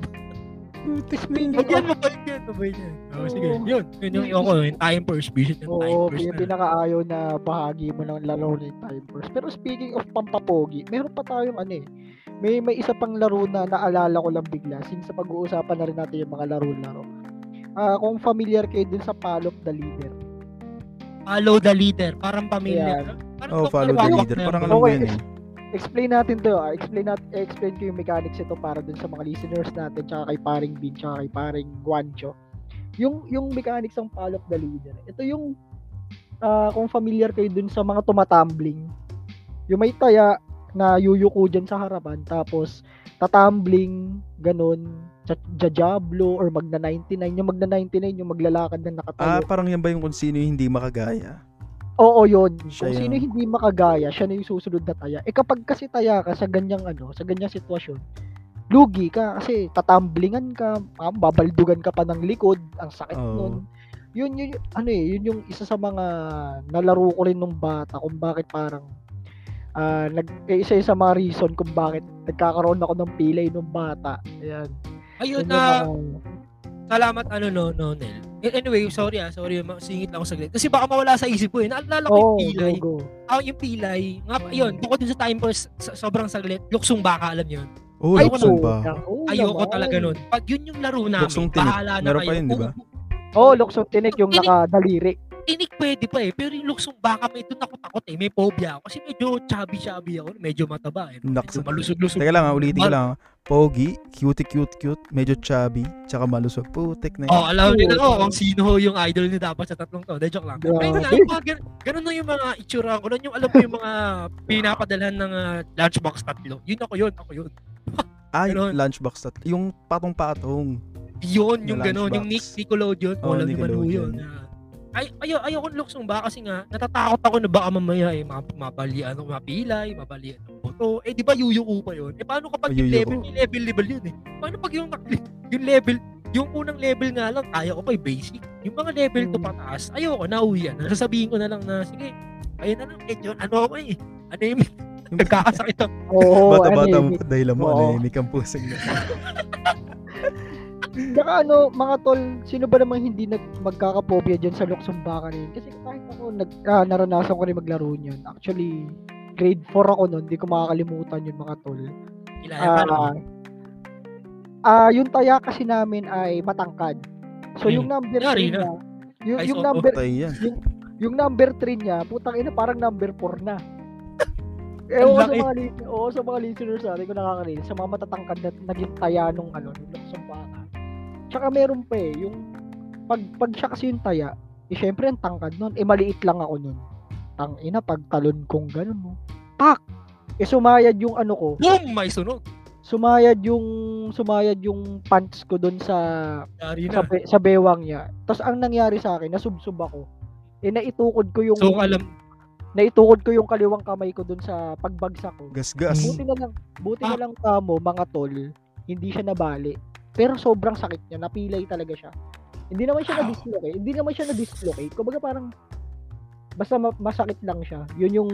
Speaking Huwag yan, of, mabait yan, mabait yan. Oh, sige, yun. Yun yung ako, yung time first, vision yung time Oo, first. yung na- pinakaayaw na bahagi mo ng laro ng time first. Pero speaking of pampapogi, meron pa tayong ano eh. May may isa pang laro na naalala ko lang bigla since sa pag-uusapan na rin natin yung mga laro-laro. Ah, kung familiar kayo dun sa of the Leader. Follow the leader, parang pamilya. Parang Oh, follow the leader. na Parang yun. alam ko yan eh. Explain natin to. ah. Explain nat explain ko yung mechanics ito para dun sa mga listeners natin tsaka kay paring Bin tsaka kay paring Guancho. Yung yung mechanics ng Pal of the Leader. Ito yung ah, kung familiar kayo dun sa mga tumatumbling. Yung may taya na yuyuko dyan sa harapan tapos tatumbling ganun ja- jajablo or magna 99 yung magna 99 yung maglalakad na Ah, nakatayo parang yan ba yung kung sino yung hindi makagaya? Oo, yun. Siya Kung yun. sino hindi makagaya, siya na yung susunod na taya. Eh kapag kasi taya ka sa ganyang ano, sa ganyang sitwasyon, lugi ka kasi tatamblingan ka, ah, babaldugan ka pa ng likod, ang sakit Oo. nun. Yun, yun, yun, ano eh, yun yung isa sa mga nalaro ko rin nung bata kung bakit parang ah nag eh, isa sa mga reason kung bakit nagkakaroon ako ng pilay nung bata. Ayan. Ayun Yun na, yung mga- salamat ano no, no, Nel. Eh, Anyway, sorry ah, sorry, singit lang ako saglit. Kasi baka mawala sa isip ko eh. Naalala ko Oo, yung pilay. go, go. Ah, yung pilay. Nga, pa- yun, bukod dun sa time so- sobrang saglit. Luksong baka, alam yun. Oh, Ay, luksong ba? Ayoko talaga nun. Pag yun yung laro namin, Luksong tinik. bahala na Meron kayo. pa yun, di ba? Oo, luksong tinik yung Tinik. nakadaliri. tinik pwede pa eh. Pero yung luksong baka, may doon ako takot eh. May phobia ako. Kasi medyo chubby-chubby ako. Medyo mataba eh. Medyo malusog-lusog. Teka lang, ah, ulitin ko lang. Ah. Pogi, cutie cute cute, medyo chubby, tsaka malusog. Putek na Oh, yun. alam niyo na Oo. oh, kung sino ho yung idol niyo dapat sa tatlong to. De joke lang. Yung mga gan- ganun na yung mga itsura ko. Nun yung alam ko yung mga pinapadalhan ng uh, lunchbox tatlo. Yun ako yun, ako yun. Ay, ganun. lunchbox tat. Yung patong-patong. Yun, yung Na gano'n, yung Nick. Nickelodeon. Oh, alam niyo man ho Nickelodeon. yun. Ah, Ay, ayo ayoko luksong ba kasi nga natatakot ako na baka mamaya eh ma- mabalian o mapilay, mabalian ng boto. Eh di ba yuyuko pa yun? Eh paano kapag yung level, may level level yun eh. Paano pag yung yung level, yung unang level nga lang kaya ko pa yung basic. Yung mga level to Hmm. pataas, ayoko na uwi yan. Sasabihin ko na lang na sige, ayun na lang medyo ano ako eh. Ano yung [laughs] nagkakasakit ako. Oo, Bata-bata ano mo, dahil mo, ano, ang pusing na. [laughs] Saka ano, mga tol, sino ba namang hindi nag magkakapobia dyan sa luksong baka na yun? Kasi kahit ako, nag, ah, naranasan ko rin maglaro niyan. Actually, grade 4 ako nun, hindi ko makakalimutan yun mga tol. Kailangan Ah, ano, ah, yung taya kasi namin ay matangkad. So yung number Yari 3 na. niya, yung, yung number yan. yung number 3 niya, putang ina parang number 4 na. [laughs] Eh, oo, sa mga, li- oo, sa mga listeners natin, kung nakakarinig, sa mga matatangkad na naging taya nung ano, nung luksong baka. Tsaka meron pa eh, yung pag, pag siya kasi yung taya, eh syempre ang tangkad nun, eh maliit lang ako nun. Tang ina, pag talon kong ganun, no. Pak! Eh sumayad yung ano ko, boom, may sunog. sumayad yung sumayad yung pants ko doon sa Yari sa, be- sa bewang niya. Tapos ang nangyari sa akin, nasubsob ako. Eh naitukod ko yung So alam, naitukod ko yung kaliwang kamay ko doon sa pagbagsak ko. Gas-gas. Buti na lang, buti Ah. na lang kamo mga tol, hindi siya nabali. Pero sobrang sakit niya, napilay talaga siya. Hindi naman siya na-dislocate, hindi naman siya na-dislocate. Kumbaga parang basta ma- masakit lang siya. Yun yung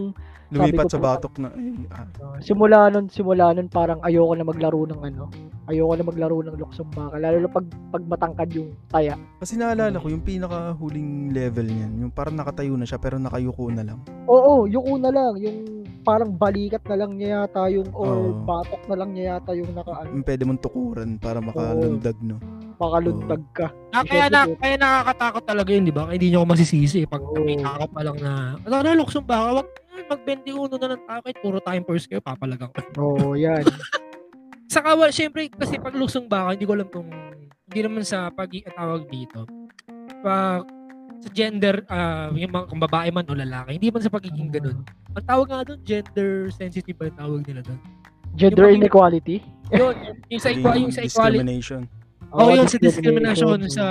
Lumipat ko sa batok na. Ay, ah. Uh, simula nun, simula nun parang ayoko na maglaro ng ano. Ayoko na maglaro ng luksong baka. Lalo na pag, pag matangkad yung taya. Kasi naalala ko, yung pinaka-huling level niyan, yung parang nakatayo na siya pero nakayuko na lang. Oo, yung una lang. Yung parang balikat na lang niya yata yung or Oo. batok na lang niya yata yung naka, Yung pwede mong tukuran para makalundag, no? makalundag ka. Ah, kaya, na, kaya nakakatakot talaga yun, di ba? Kaya hindi nyo ako masisisi. Pag Oo. nakita ka pa lang na, ano na, luksong baka, wag mag-21 na ng takit, puro time first kayo, papalagang. [laughs] Oo, yan. [laughs] Saka, well, syempre, kasi pag luksong baka, hindi ko alam kung, hindi naman sa pag tawag dito, pag sa gender, ah, yung mga kung babae man o lalaki, hindi man sa pagiging ganun. Ang tawag nga doon, gender sensitive ba yung tawag nila doon? Gender Yung inequality. Yun, yung sa, equa- yung sa equality, Discrimination. Oo, Oo, yun, sa discrimination sa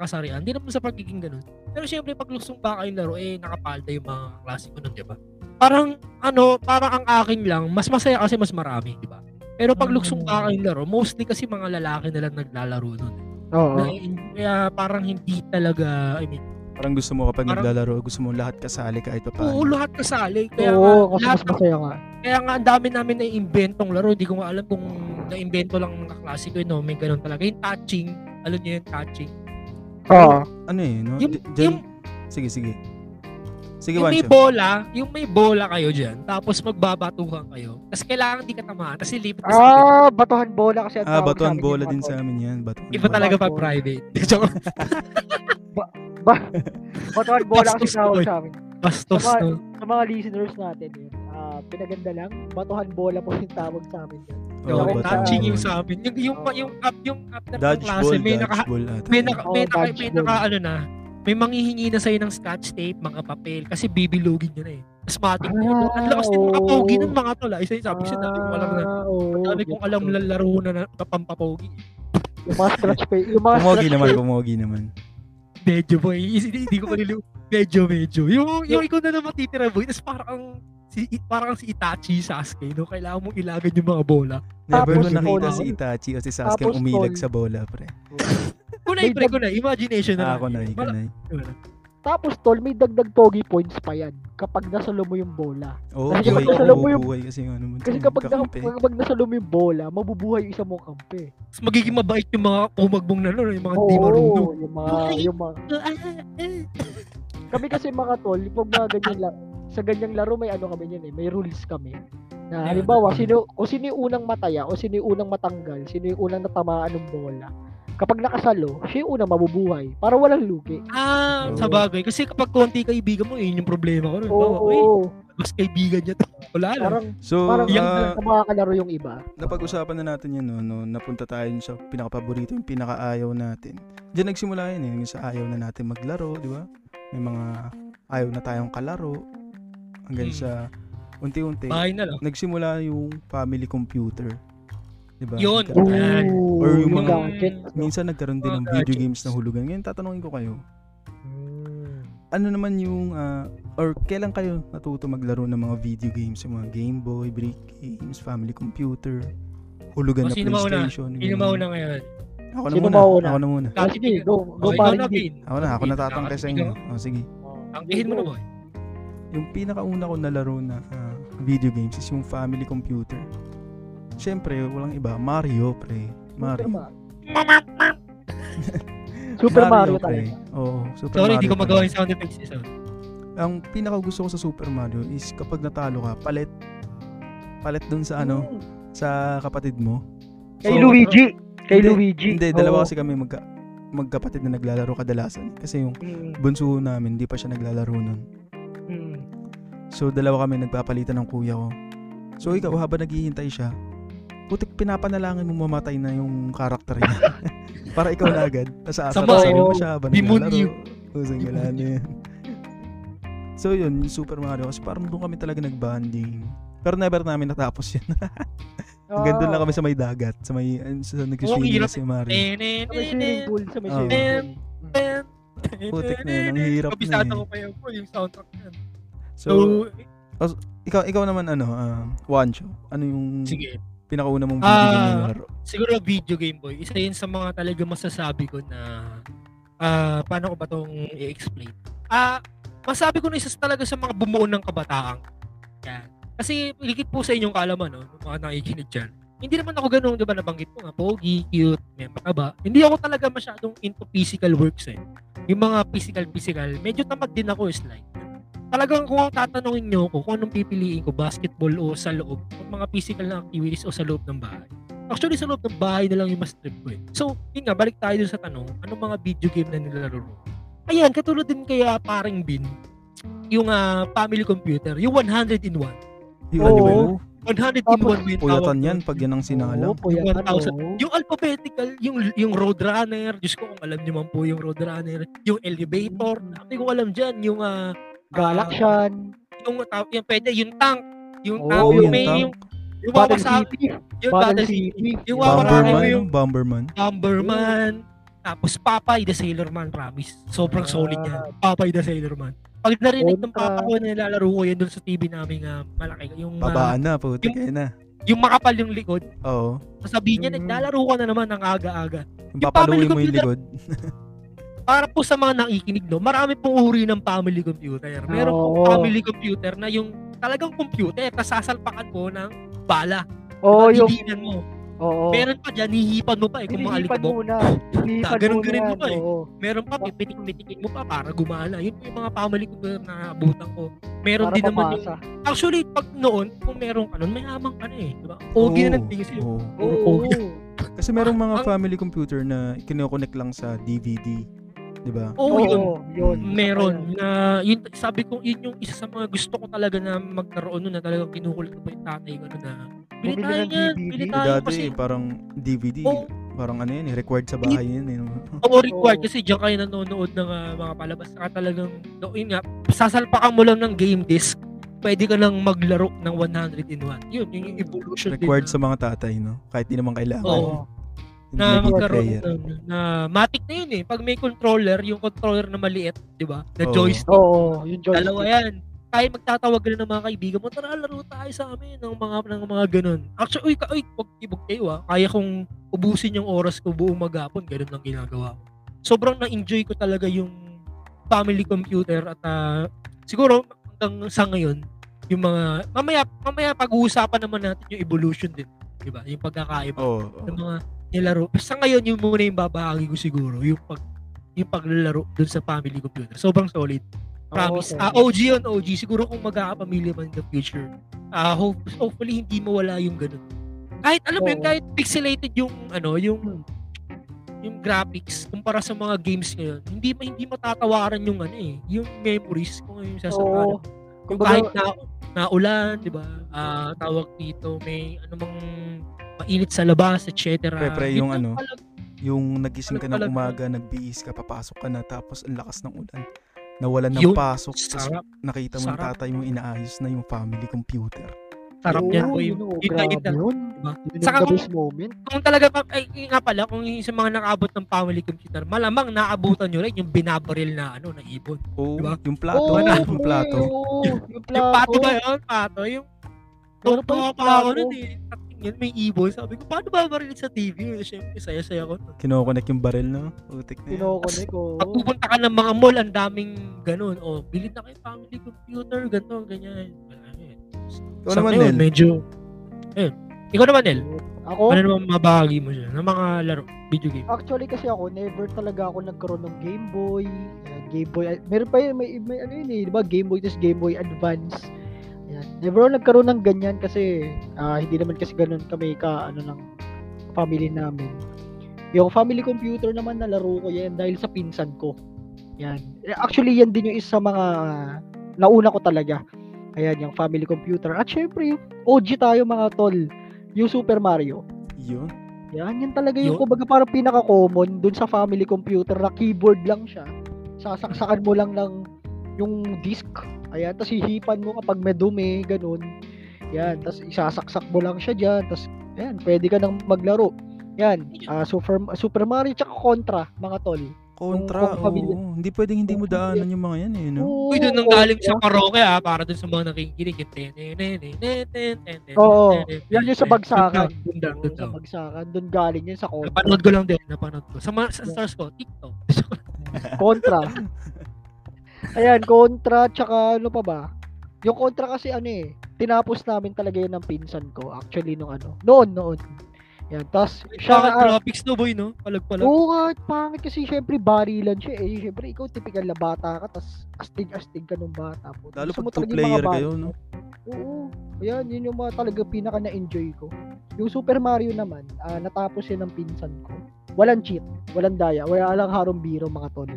kasarian. Hindi naman sa pagiging ganun. Pero syempre, pag luksong baka yung laro, eh, nakapalda yung mga klase ko nun, di ba? Parang, ano, parang ang akin lang, mas masaya kasi mas marami, di ba? Pero pag luksong baka yung laro, mostly kasi mga lalaki na lang naglalaro nun. Oo. Na, kaya parang hindi talaga, I mean, Parang gusto mo kapag Parang- naglalaro, gusto mo lahat kasali kahit pa oo, paano. lahat kasali. Kaya Oo, nga, kasi lahat mas masaya nga. Kaya nga, ang dami namin na inventong laro. Hindi ko nga alam kung na-invento lang ng kaklase ko, no, may ganun talaga. Yung touching, alam niyo yung touching. Oo. Ano eh, no? Yung- D- yung- sige, sige. Sige, yung may bola, yung may bola kayo dyan, tapos magbabatuhan kayo. Tapos kailangan di ka tamaan, kasi lipat ka sa Ah, batuhan bola kasi Ah, amin bola din sa amin yan. Batuan Iba bola. talaga pag Batuhan. [laughs] [laughs] private. Joke. Batuhan bola kasi tawag sa amin. Bastos, Sa mga- no? Sa mga listeners natin yun, ah, pinaganda lang, batuhan bola po yung tawag sa amin. yun. Oo, Yung touching yung sa amin. Yung, yung, Oo. yung, up, yung after ng klase, may naka, may naka, may naka, may naka, ano na, may manghihingi na sa'yo ng scotch tape, mga papel, kasi bibilugin nyo na eh. Tapos matik na yun. Ah, Ang lakas din mga pogi ng mga tol. ah. Isa yung sabi siya, dami ko alam na. Ah, oo, Dami kong alam na laro na na pampapogi. Yung mga scratch pa, yung mga Pumogi naman, pumogi naman. Medyo boy. Hindi, hindi ko maliliw. Medyo, medyo. Yung, yung ikaw na naman titira boy. Tapos parang ang si parang si Itachi Sasuke no kailangan mong ilagan yung mga bola Never ko nakita bola. si Itachi o si Sasuke Tapos umilag tol. sa bola, pre. [laughs] kunay pre kunay imagination na Ah, lang ako Tapos tol, may dagdag pogi points pa yan kapag nasalo mo yung bola. Oo, Kasi buhay, kapag nasalo mo yung- buhay kasi ano mo. Kasi kapag, na, kapag nasalo mo yung bola, mabubuhay yung isa mong kampi. Tapos magiging mabait yung mga umagbong na yung mga di marunong Oo, yung mga, yung mga, kami kasi mga tol, pag mga ganyan lang, sa ganyang laro may ano kami yun eh, may rules kami. Na halimbawa, sino, kung sino yung unang mataya, o sino yung unang matanggal, sino yung unang natamaan ng bola, kapag nakasalo, siya yung unang mabubuhay, para walang lugi. ah Oo. sa bagay kasi kapag konti kaibigan mo yun yung problema ko Oo, uy oo. mas kaibigan niya to wala lang parang, So, parang Yang- ah, sa mga kalaro yung iba. napag-usapan na natin yun, no, no, napunta tayo sa pinaka-paborito, yung pinaka-ayaw natin. Diyan nagsimula yun, eh, yung sa ayaw na natin maglaro, di ba? May mga ayaw na tayong kalaro, hanggang Hmm. sa unti-unti, bahay na lang nagsimula yung family computer. Di ba? Yun. Yan. Or yung mga- gadget. Minsan nagkaroon din ng video gadgets. games na hulugan. Ngayon, tatanungin ko kayo, Hmm. ano naman yung, ah, or kailan kayo natuto maglaro ng mga video games, yung mga Game Boy, Brick Games, Family Computer, hulugan O, na sino mauna? PlayStation. Sino mauna ngayon Ako na Sino muna. mauna? Ako na muna. Ah, sige, go, go Okay, na, Vin. Vin. Ako na, ako natatangke sa inyo. Oh, sige. Tanggihin mo na boy Yung pinakauna ko nalaro na ah, video games is yung Family Computer. Siyempre, walang iba. Mario, pre. Mario. Super Mario. [laughs] Super Mario, pre. talaga. Oo, Super sorry Mario di ko talaga. magawa yung sound effects isa Ang pinaka gusto ko sa Super Mario is kapag natalo ka, palit. Palit dun sa ano, Hmm. sa kapatid mo. Kay So, Luigi. Kay Hindi, Luigi. Hindi, dalawa kasi kami magka, magkapatid na naglalaro kadalasan. Kasi yung Hmm. bunso namin, hindi pa siya naglalaro nun. Hmm. So, dalawa kami nagpapalitan ng kuya ko. So, ikaw, habang naghihintay siya, putik pinapanalangin mo mamatay na yung karakter niya. [laughs] Para ikaw na agad. Tapos Sama, aasarasin mo eh. siya naglalaro. Usang gala na yan. So, yun, yung Super Mario. Kasi parang doon kami talaga nagbanding. Pero never namin natapos yan. [laughs] Hanggang doon lang kami sa may dagat. Sa may, sa nag-swimming hirap. na si Mario. Sa may swimming pool. Sa may Oo. swimming pool. Putik na yun, ang hirap na eh. ko pa yun po, yung soundtrack yan. So, So, ikaw ikaw naman ano, uh, Wancho, ano yung sige. Pinakauna mong video game na nalaro? Siguro video game boy. Isa yun sa mga talaga masasabi ko na ah paano ko ba tong i-explain? Ah, masabi ko na isa talaga sa mga bumuo ng kabataan. Yan. Kasi ligit po sa inyong kalaman, no, mga nakikinig dyan. Hindi naman ako ganun, di ba, nabanggit ko nga, pogi, cute, may mataba. Hindi ako talaga masyadong into physical works eh. Yung mga physical-physical, medyo tamad din ako is like. Talagang kung ang tatanungin nyo ko kung anong pipiliin ko, basketball o sa loob, o mga physical na activities o sa loob ng bahay. Actually, sa loob ng bahay na lang yung mas trip ko eh. So, yun nga, balik tayo dun sa tanong, anong mga video game na nilalaro mo? Ayan, katulad din kaya paring bin, yung ah, family computer, yung 100 in 1. Yung Oo. ano ba yun? 100 in Tapos, 1 yung tawag Puyatan yan pag yan ang sinalang. puyatan, 1,000. oo. Yung alphabetical, yung yung Roadrunner, Diyos ko kung alam niyo man po yung Roadrunner, yung elevator, dami kong alam dyan, yung ah, Galaxian. yung, uh, yung pwede, yung tank, yung tank, Oh, yung yung may, tank. yung, yung Battle wawasabi, City. yung Battle City. City, yung wawasabi mo Bomberman, yung Bomberman. Bomberman, tapos Papay the Sailor Man, promise. Sobrang solid yan. Ah. Papay the Sailor Man. Pag narinig ng papa ko na nilalaro ko yan doon sa TV namin nga malaki, yung, ah, Babaan na, putik yan na. yung makapal yung likod, Oo. sasabihin niya, Mm. naglalaro ka na naman ng aga-aga. Yung Yung papaluin mo yung likod. [laughs] Para po sa mga nakikinig, no, marami pong uri ng family computer. Meron Oo. pong family computer na yung talagang computer, tapos sasalpakan mo ng bala. Oo, yung, Didinan mo. Oo. Meron pa dyan, hihipan mo pa eh kung Hinihipan maalikabok. muna. Hinihipan Ganun muna ganun mo pa eh. oo. Meron pa, pipitik-pitikin mo pa para gumana. Yun yung mga family ko na abutan ko. Meron Para din naman yung, papasa. actually, pag noon, kung meron ka nun, may hamang ka na eh. Diba? Pogi na ng tingin sa'yo. Oo. Oo. pogi. Kasi merong mga family computer na kinoconnect lang sa DVD. Di ba? Oo, Oo, yun. yun. Meron na yun sabi ko yun yung isa sa mga gusto ko talaga na magkaroon nun na talagang kinukulit ko pa yung tatay ko na bili tayo ng yan, DVD. bili Eh, tayo Dati kasi parang DVD, Oo. parang ano yun, eh, required sa bahay yun. Eh. no? [laughs] Oo, required Oo. kasi diyan kayo nanonood ng ah, mga palabas saka talagang yun nga sasalpakan mo lang ng game disc pwede ka lang maglaro ng 100 in 1 yun yun yung evolution Required din sa mga tatay, no? Kahit di naman kailangan. Oo. Na magkaroon ng, na matic na yun eh pag may controller yung controller na maliit di ba na Oo. joystick Oo, yung joystick. Dalawa yan. Kaya magtatawag na ng mga kaibigan mo, tara laro tayo sa amin ng mga ng mga ganun. Actually, uy, ka, uy, wag ibog kayo ah. Kaya kong ubusin yung oras ko buong maghapon, ganun lang ginagawa ko. Sobrang na-enjoy ko talaga yung family computer at ah, siguro hanggang sa ngayon, yung mga, mamaya, mamaya pag-uusapan naman natin yung evolution din. Di ba? Yung pagkakaiba Oo. oo. ng mga nilaro. Sa ngayon, yung muna yung babahagi ko siguro, yung pag yung paglalaro dun sa family computer. Sobrang solid. Promise. Oo, Ah, OG yun, OG. Siguro kung magkakapamilya man in the future, ah hope, hopefully hindi mawala yung ganun. Kahit alam mo yun, Oo. kahit pixelated yung ano, yung yung graphics kumpara sa mga games ngayon, hindi ma- hindi matatawaran yung ano eh, yung memories kung yung sasabihin. Oo. Kung kahit na naulan, 'di ba? Ah, tawag dito, may anumang mainit sa labas, etc. Pre-pre, Yun yung lang ano, talaga. Yung nagising ka ng umaga, nagbihis ka, papasok ka na, tapos ang lakas ng ulan. Nawalan ng Yun, pasok, tapos Sarap, nakita mo yung sarap. tatay mo inaayos na yung family computer. sarap niyan po yun, yung, oh, yun, na- yun, grabe na- yun. diba? Yun Saka yung kung- moment. kung talaga pa, ay nga pala, kung yung sa mga nakaabot ng family computer, malamang naabutan nyo rin yung binabaril na ano, na ibon. Oo, Diba? yung plato, Oo, yung plato. oo, yung Yung plato. pato ba yun? Pato, yung Meron pa yung pa ako plato. nun eh. Yun, may ibon. Sabi ko, paano ba marinig sa TV? Siyempre, saya-saya ko. Kinoconnect yung baril, no? Utik na yun. Kinokonek ko. Pag pupunta ka ng mga mall, ang daming ganun. O, bilhin na kayo family computer, ganito, ganyan. Ikaw naman, Nel. medyo... Ayun. Ikaw naman, Nel. Ako, Ano naman mabahagi mo siya ng mga laro, video game? actually kasi ako, never talaga ako nagkaroon ng Game Boy. Game Boy. Meron pa yun, may, may ano yun eh, di ba? Game Boy, tapos Game Boy Advance. Ayan. Never ako nagkaroon ng ganyan kasi ah, hindi naman kasi ganun kami ka, ano ng family namin. Yung family computer naman na laro ko yan dahil sa pinsan ko. Yan. Eh, Actually, yan din yung isa sa mga nauna ko talaga. Ayan, yung family computer. At syempre, yung OG tayo mga tol. Yung Super Mario. Yun. Yan, yan talaga yung Yun. kumbaga parang pinaka-common dun sa family computer na keyboard lang siya. Sasaksakan mo lang ng yung disk. Ayan, tapos hihipan mo kapag may dumi, ganun. Yan, tapos isasaksak mo lang siya diyan, tapos ayan, pwede ka nang maglaro. Yan, uh, Super, Super Mario tsaka Contra, mga tol. Contra, kung, oh, hindi pwedeng hindi mo daanan yung mga yan eh, no? Uy, doon nang galing sa karaoke ah, para doon sa mga nakikinig. Oo, yan yung sa bagsakan. Doon, sa bagsakan, doon galing yun sa Contra. Napanood ko lang din, napanood ko. Sa, sa stars ko, TikTok. Contra. Ayan, Contra, tsaka ano pa ba? Yung Contra kasi ano eh, tinapos namin talaga yun ng pinsan ko. Actually, nung ano, noon, noon. Yan, tas siya Siya nga, graphics no boy, no? Palag-palag. oo nga, pangit kasi syempre barilan siya eh. Syempre, ikaw typical na bata ka, tas astig-astig ka nung bata po. Lalo pag two-player kayo, no? Oo. Ayan, yun yung mga talaga pinaka na-enjoy ko. Yung Super Mario naman, ah, natapos yun ng pinsan ko. Walang cheat, walang daya, wala lang harong biro mga tol.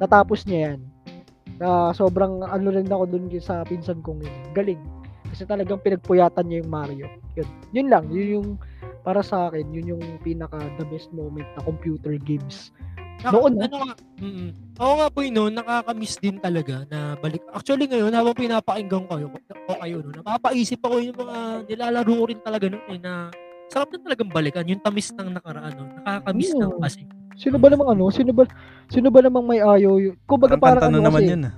Natapos niya yan. Na sobrang ano rin ako dun sa pinsan kong yun. Galing. Kasi talagang pinagpuyatan niya yung Mario. Yun. Yun lang. Yun yung para sa akin, yun yung pinaka the best moment na computer games. Naka, Noon, ano nga, mm Oo nga boy, no, nakaka-miss din talaga na balik. Actually ngayon, habang pinapakinggan ko kayo, ko kayo no, napapaisip ako yung mga nilalaro ko rin talaga noon eh, na sarap na talagang balikan, yung tamis ng nakaraan, no? nakaka-miss ng kasi. Sino ba namang ano? Sino ba sino ba namang may ayaw yun? Kumbaga Parang parang ano naman kasi, yan, ah.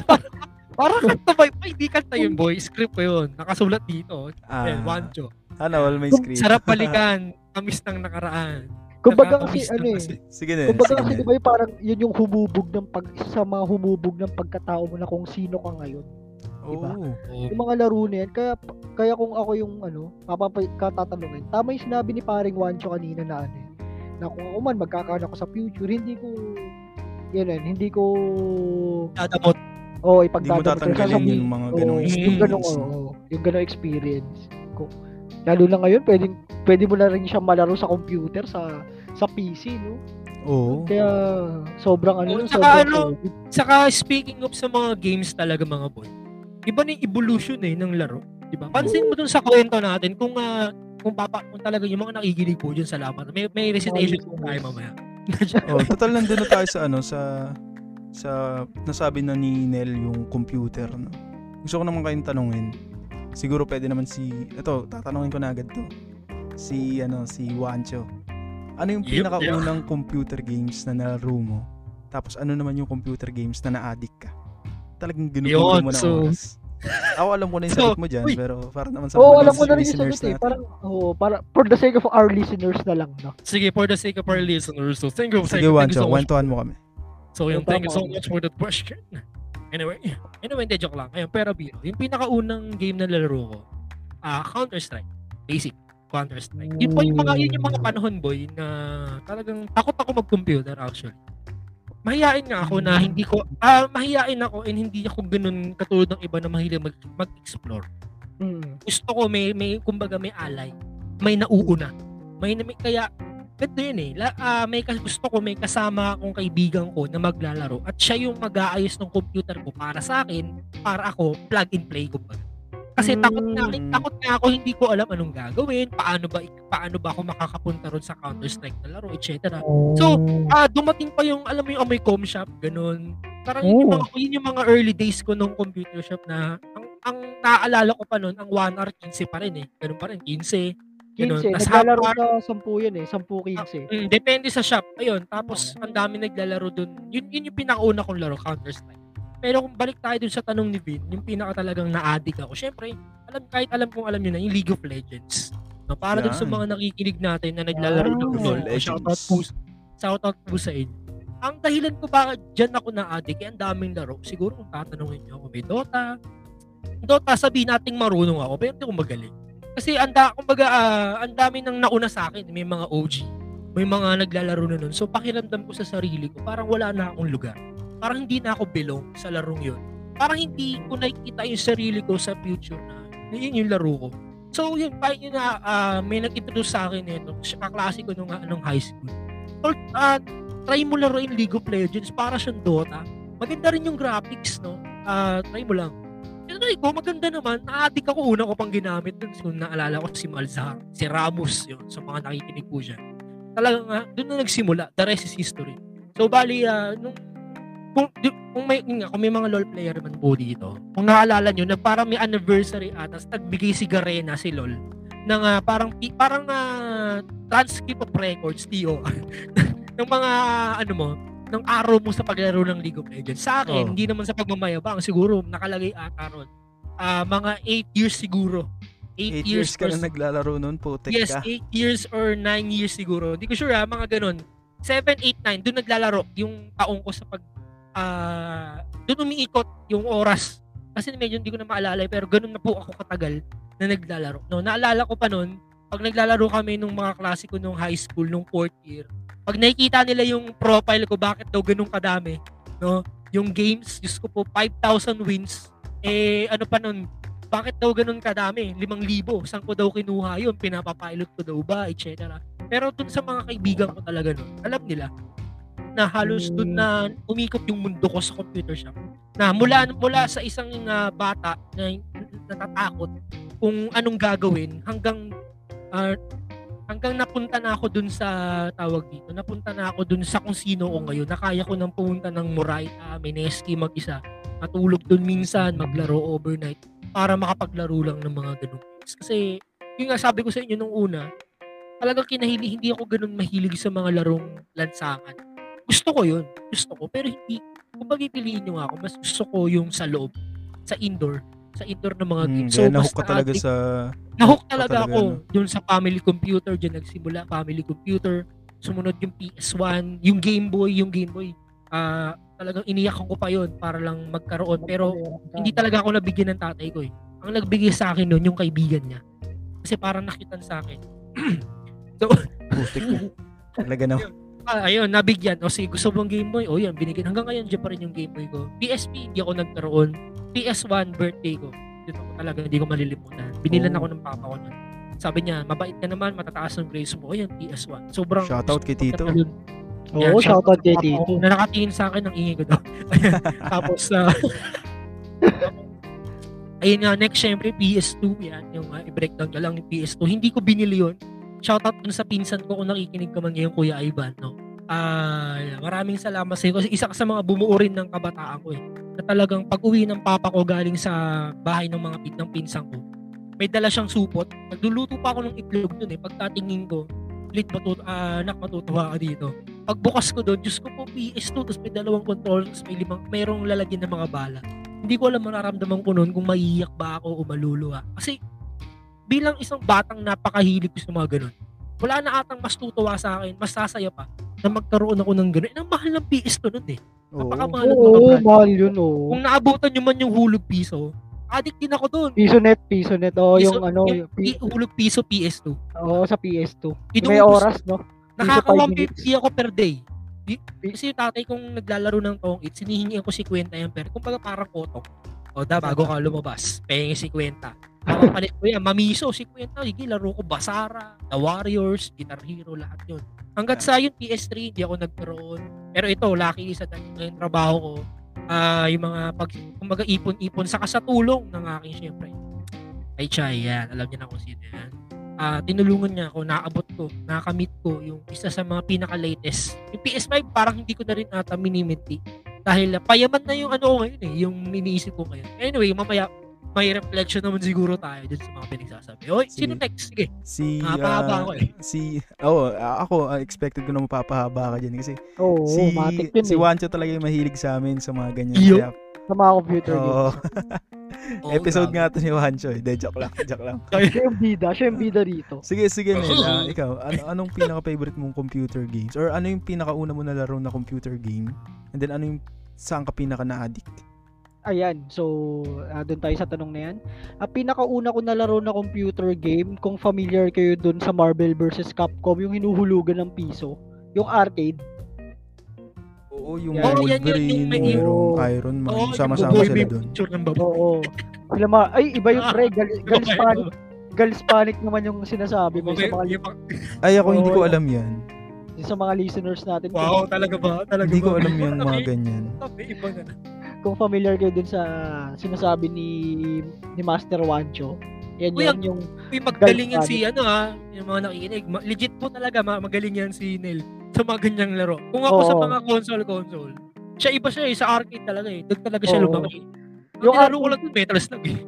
[laughs] Parang kanta ba? Ay, di kanta yun boy, script ko yun. Nakasulat dito. Ah, Eh, Wancho. Sana all may script. Sarap balikan, [laughs] tamis ng nakaraan. Kumbaga kasi ano eh. Sige na, Kumbaga kasi di ba yung parang yun yung humubog ng pag sa mga humubog ng pagkatao mo na kung sino ka ngayon. di ba? Oo. Oo. Yung mga laro na yan, kaya, kaya kung ako yung ano, papapatatanungin, tama yung sinabi ni paring Wancho kanina na ano, eh, na kung ako man magkakaroon ako sa future, hindi ko, yun yun, hindi ko, Dadamot. oh, Hindi mo ipagdadamot. Tatanggalin sasabihin- yung mga Oo, ganong Yung experience. ganong, no? oo, yung ganong experience. Kung, lalo na ngayon, pwedeng, pwede mo na rin siya malaro sa computer, sa sa PC, no? Oo. Kaya, sobrang ano, Oo, yun, tsaka sobrang ano, solid. Saka speaking of sa mga games talaga mga boy, iba na yung evolution eh ng laro. Di ba? Pansin mo dun sa kwento natin kung ah, kung papa kung talaga yung mga nakikinig po dyan sa laban. May may recitation po tayo mamaya. Oh, [laughs] total nandun na tayo sa ano sa sa nasabi na ni Nel yung computer no. Gusto ko naman kayong tanungin. Siguro pwede naman si ito, tatanungin ko na agad to. Si ano si Wancho. Ano yung Yep, pinakaunang computer games na nalaro mo? Tapos ano naman yung computer games na na-addict ka? Talagang ginugulo mo na so- oras. Ako alam ko na yung So, sagot mo dyan, uy. pero para naman sa Oo, mga alam ko na rin yung listeners sagot eh. natin. Parang, oh, para, for the sake of our listeners na lang, no? Sige, for the sake of our listeners, so thank you, Sige, you, thank you Wancho, so kwentuhan mo kami. So yung thank you so much for that question. Anyway, anyway, hindi, joke lang. Ayun, pero biro. Yung pinakaunang game na laro ko, ah Counter-Strike. Basic. Counter-Strike. Yun po yung mga, yun yung mga panahon, boy, na talagang takot ako mag-computer actually. Mahihain nga ako na hindi ko, ah mahihain ako and hindi ako ganun katulad ng iba na mahilig mag, mag-explore. Mm. Gusto ko may, may, kumbaga may alay. May nauuna. May, may kaya, ganito yun eh. La, ah, may kas- gusto ko may kasama akong kaibigan ko na maglalaro at siya yung mag-aayos ng computer ko para sa akin, para ako plug and play kumbaga. Kasi Mm. takot nga, takot nga ako hindi ko alam anong gagawin, paano ba paano ba ako makakapunta ron sa Counter-Strike na laro, etc. So, Ah, dumating pa yung alam mo yung amoy com shop, ganun. Parang yun, yung Oh. mga, yun yung mga early days ko nung computer shop na ang ang naaalala ko pa noon, ang 1 hour 15 pa rin eh. Ganun pa rin, 15. Ganun. 15. Tas Naglalaro sa 10 yun eh. 10-15. Mm, depende sa shop. Ayun, tapos ang dami naglalaro dun. Yun, yun yung pinakauna kong laro, Counter-Strike. Pero kung balik tayo dun sa tanong ni Vin, yung pinaka talagang na-addict ako. Syempre, alam, kahit alam kong alam nyo na, yung League of Legends. No, para dun sa mga nakikinig natin na naglalaro ng Ah. LoL. Shoutout po, shoutout po sa inyo. Ang dahilan ko bakit dyan ako na-addict, eh, ang daming laro. Siguro kung tatanungin nyo ako, may Dota. Dota, sabihin nating marunong ako, pero hindi ako magaling. Kasi anda, kumbaga, ah, ang dami nang nauna sa akin. May mga OG, may mga naglalaro na nun. So, pakiramdam ko sa sarili ko, parang wala na akong lugar. Parang hindi na ako belong sa larong yun. Parang hindi ko nakikita yung sarili ko sa future na yun yung laro ko. So, yun, pa yun na, ah, may nag-introduce sa akin nito, kaklase ko nung, ah, nung high school. Or, ah, try mo laruin League of Legends para siyang Dota. Maganda rin yung graphics, no? Ah, try mo lang. Tinry ko, maganda naman. Na-addict ako, una ko pang ginamit dun. Kung naalala ko si Malzahar, si Ramos, yun, sa mga nakikinig po siya. Talagang, nga, dun na nagsimula. The rest is history. So, bali, ah, nung, kung, di- kung may, nga, kung may mga LoL player man po dito, kung naalala nyo, nag, parang may anniversary ata, tapos nagbigay si Garena, si LoL, ng ah, parang, parang ah, transcript of records, TO, [laughs] ng mga, ano mo, ng araw mo sa paglaro ng League of Legends. Sa akin, Oh. hindi naman sa pagmamayabang, siguro nakalagay ata ron. Ah, mga 8 years siguro. 8, 8 years ka or na naglalaro noon, putek Yes, ka. 8 years or 9 years siguro. Hindi ko sure ha, mga ganun. 7, 8, 9, doon naglalaro yung taong ko sa pag, ah, doon umiikot yung oras. Kasi medyo hindi ko na maalala, pero ganun na po ako katagal na naglalaro. No, naalala ko pa noon, pag naglalaro kami nung mga klase ko nung high school, nung fourth year, pag nakikita nila yung profile ko, bakit daw ganun kadami, no? Yung games, Diyos ko po, 5,000 wins, eh, ano pa nun, bakit daw ganun kadami? 5,000. Saan ko daw kinuha yun? Pinapapilot ko daw ba? Etc. Pero dun sa mga kaibigan ko talaga nun, alam nila na halos dun na umikot yung mundo ko sa computer shop. Na mula mula sa isang ah, bata na natatakot kung anong gagawin hanggang ah, hanggang napunta na ako dun sa tawag dito. Napunta na ako dun sa kung sino ko ngayon. Nakaya ko nang pumunta ng Moraita, Mineski mag-isa. Matulog dun minsan, maglaro overnight para makapaglaro lang ng mga games. Kasi, yung nga sabi ko sa inyo nung una, talagang kinahili, hindi ako ganun mahilig sa mga larong lansangan. Gusto ko yun. Gusto ko. Pero hindi, kung pagpipiliin nyo nga ako, mas gusto ko yung sa loob, sa indoor, sa indoor ng mga Mm, games. kaya mas nahook ka talaga sa... Nahook talaga talaga, ako no? dun sa family computer, dyan nagsimula, family computer, sumunod yung PS1, yung Game Boy, yung Game Boy, ah talagang iniyakan ko pa yon para lang magkaroon. Pero hindi talaga ako nabigyan ng tatay ko eh. Ang nagbigay sa akin noon yung kaibigan niya. Kasi parang nakitan sa akin. [clears throat] Putik na. Talaga na. [laughs] Ah, ayun, nabigyan. O sige, gusto mong Game Boy? O yan, binigyan. Hanggang ngayon, dyan pa rin yung Game Boy ko. PSP, hindi ako nagkaroon. PS1, birthday ko. Yun ako talaga, hindi ko malilimutan. Binilan Oh. ako ng papa ko nun. Sabi niya, mabait ka naman, matataas ang grades mo. O yan, PS1. Sobrang... Shoutout kay Tito. Yan, Oo, shoutout kay ko, Tito. Na nakatingin sa akin, ang ingay ko daw. [laughs] Tapos, uh, [laughs] ayun nga, next syempre, PS2, yan, yung uh, i-breakdown ka lang yung PS2. Hindi ko binili yun. Shoutout dun sa pinsan ko kung nakikinig ka man ngayon, Kuya Ivan, no? Ah, maraming salamat sa iyo kasi isa ka sa mga bumuo rin ng kabataan ko eh. Na talagang pag-uwi ng papa ko galing sa bahay ng mga pin ng pinsan ko, may dala siyang supot. Nagluluto pa ako ng itlog dun eh. Pagkatingin ko, lit matut ah, anak matutuwa ka dito. Pagbukas ko doon, Diyos ko po PS2, tapos may dalawang controller, tapos may limang, mayroong lalagyan ng mga bala. Hindi ko alam mararamdaman ko noon kung maiiyak ba ako o maluluha. Kasi bilang isang batang napakahilig ko sa mga ganun, wala na atang mas tutuwa sa akin, mas sasaya pa na magkaroon ako ng ganun. Eh, ang mahal ng PS2 nun eh. Napakamahal ng mga brand. mahal yun, oo. Kung naabutan nyo man yung hulog piso, addict din ako doon. Piso net, piso net. Oo, Piso- yung ano, yung pi- hulog piso PS2. oo, sa PS2. May Inuubos- oras, no? Nakaka five minutes. 150 ako per day. Kasi yung tatay kong naglalaro ng tong it, sinihingi ako si Kwenta yan per. Kung baga parang kotok. O da, bago ka lumabas, pengi si Kwenta. Papalit ko yan, mamiso si Kwenta. Sige, laro ko Basara, The Warriors, Guitar Hero, lahat yun. Hanggat sa yung PS3, hindi ako nagkaroon. Pero ito, lucky sa yung trabaho ko, ah yung mga pag, kumbaga ipon-ipon, saka sa tulong ng aking syempre. Ay, Chay, yan. Alam niya na kung sino yan ah tinulungan niya ako, naabot ko, nakamit ko yung isa sa mga pinaka-latest. Yung PS5, parang hindi ko na rin ata minimiti. Dahil ah, payaman na yung ano ko ngayon eh, yung iniisip ko ngayon. Anyway, mamaya, may reflection naman siguro tayo dun sa mga pinagsasabi. Oy, Sige. sino next? Sige. Si, ah, ako eh. si, oh, ako, ah, expected ko na mapapahaba ka dyan kasi Oo, si, matik yun si eh. Wancho talaga yung mahilig sa amin sa mga ganyan. Iyo. Kaya, Sa mga computer oo. games. [laughs] Episode grabe. nga to ni Wancho. eh. De, joke lang, joke lang. Siya yung bida, siya yung bida rito. Sige, sige, Nel. ah, ikaw, ano, anong pinaka-favorite mong computer games? Or ano yung pinaka-una mo nalaro na computer game? And then ano yung saan ka pinaka na-addict? Ayan, so uh, doon tayo sa tanong na yan. Ang pinakauna ko nalaro na computer game, kung familiar kayo doon sa Marvel vs. Capcom, yung hinuhulugan ng piso, yung arcade. Oo, yung Yan. Oo, yan, Wolverine, yung may- merong Oo. Iron Man, Oo, sama-sama yung sila doon. picture ng baba. Oo. Sila ma ay iba yung Ah. pre, gal, [laughs] Girls Panic, Girls Panic naman yung sinasabi ko sa Okay, mga yung mga- Ay, ako hindi ko alam yan. sa mga listeners natin. Wow, talaga ba? Talaga Hindi ko ba? alam yung mga ganyan. okay, iba na. Kung, familiar kayo dun sa sinasabi ni ni Master Wancho. Yan Uy, yan ang- yung Uy, magaling yan si ano ha, yung mga nakikinig. Legit po talaga, ma- magaling yan si Neil sa mga ganyang laro. Kung ako sa Oo. mga console-console, siya iba siya eh, sa arcade talaga eh. Doon talaga siya Oo. lumaki. Yung Yung nilaro ko lang yung Metal Slug eh.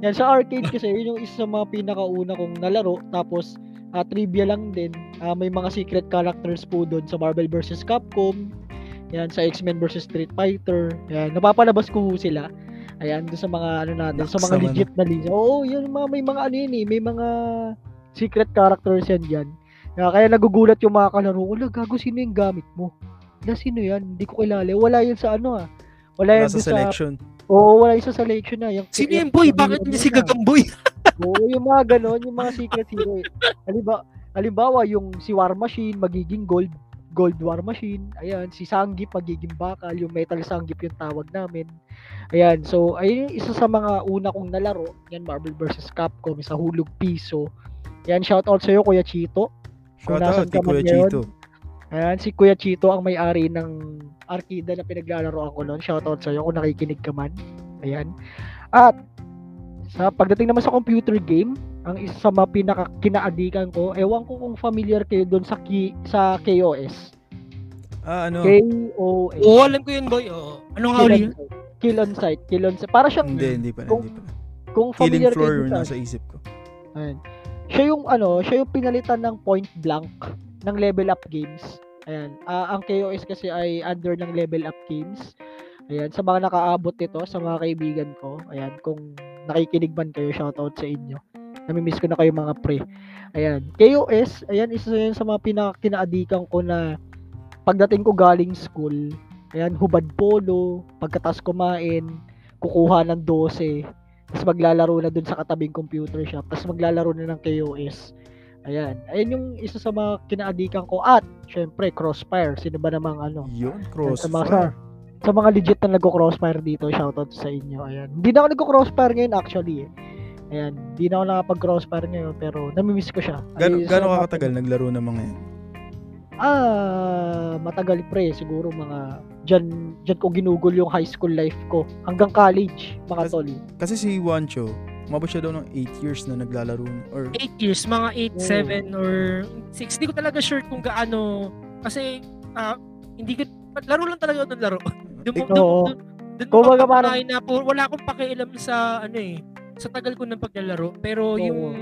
Yan, sa arcade [laughs] kasi, yun yung isa sa mga pinakauna kong nalaro. Tapos, ah, trivia lang din, ah, may mga secret characters po doon sa Marvel vs. Capcom. Yan, sa X-Men vs. Street Fighter. Yan, napapalabas ko sila. Ayan, doon sa mga ano natin, sa Naks mga legit na list. Oo, yun, mga, may mga ano yun eh, may mga secret characters yan dyan. Kaya, kaya nagugulat yung mga kalaro ko, "Ala, gago, sino yung gamit mo? Na sino yan? Hindi ko kilala. Wala yan sa ano ah. Wala yan sa selection. Oo, wala yung sa selection na. Yung, Sino yung boy? Bakit niya si Gagamboy? [laughs] Oo, yung mga ganon, yung mga secret hero. eh. Halimbawa, halimbawa yung si War Machine magiging gold gold war machine. Ayan, si Sanggip magiging bakal, yung metal Sanggip yung tawag namin. Ayan, so ayun yung isa sa mga una kong nalaro. Yan Marvel vs. Capcom sa hulog piso. Yan, shout out sa iyo Kuya Chito. Shout out kay Kuya ngayon. Chito. Ayan, si Kuya Chito ang may-ari ng arkida na pinaglalaro ako noon. Shoutout sa iyo kung nakikinig ka man. Ayan. At sa pagdating naman sa computer game, ang isa sa mga pinaka kinaadikan ko, ewan ko kung familiar kayo doon sa ki, sa KOS. Ah, ano? KOS. Oo, alam ko yun boy. Oo. Anong huli yun? Kill on site. Kill on site. Para siyang, Hindi, hindi pa, Kung- hindi pa. kung Killing familiar floor kayo sa, nasa isip ko. Ayan. Siya yung ano, siya yung pinalitan ng point blank ng level up games. Ayan. Ah, ang KOS kasi ay under ng level up games. Ayan, sa mga nakaabot nito, sa mga kaibigan ko, ayan, kung nakikinig man kayo, shoutout sa inyo. Namimiss ko na kayo mga pre. Ayan, KOS, ayan, isa yan sa mga pinakinaadikan ko na pagdating ko galing school, Ayan, hubad polo, pagkatas kumain, kukuha ng 12, tapos maglalaro na dun sa katabing computer shop, tapos maglalaro na ng KOS. Ayan. Ayan yung isa sa mga kinaadikan ko. At, syempre, Crossfire. Sino ba namang ano? Yun, Sa mga, crossfire. Sa mga legit na nagko-crossfire dito, shoutout sa inyo. Ayan. Hindi na ako nagko-crossfire ngayon actually. Eh. Ayan. Hindi na ako nakapag-crossfire ngayon pero namimiss ko siya. Gano, Ay, gano ka katagal naglaro ng mga yan? Ah, matagal pre. Siguro mga dyan, dyan ko ginugol yung high school life ko. Hanggang college, mga Kas- tol. Kasi si Wancho, umabot siya daw ng 8 years na naglalaro. na- Or 8 years, mga 8, Oo. 7 or 6. Hindi ko talaga sure kung gaano kasi ah, hindi ko laro lang talaga ng laro. [laughs] Doon mo Ik- doon Oo. doon doon mo Kumbaga mapapatunayan na po, wala akong pakialam sa ano eh sa tagal ko ng paglalaro pero Oo. yung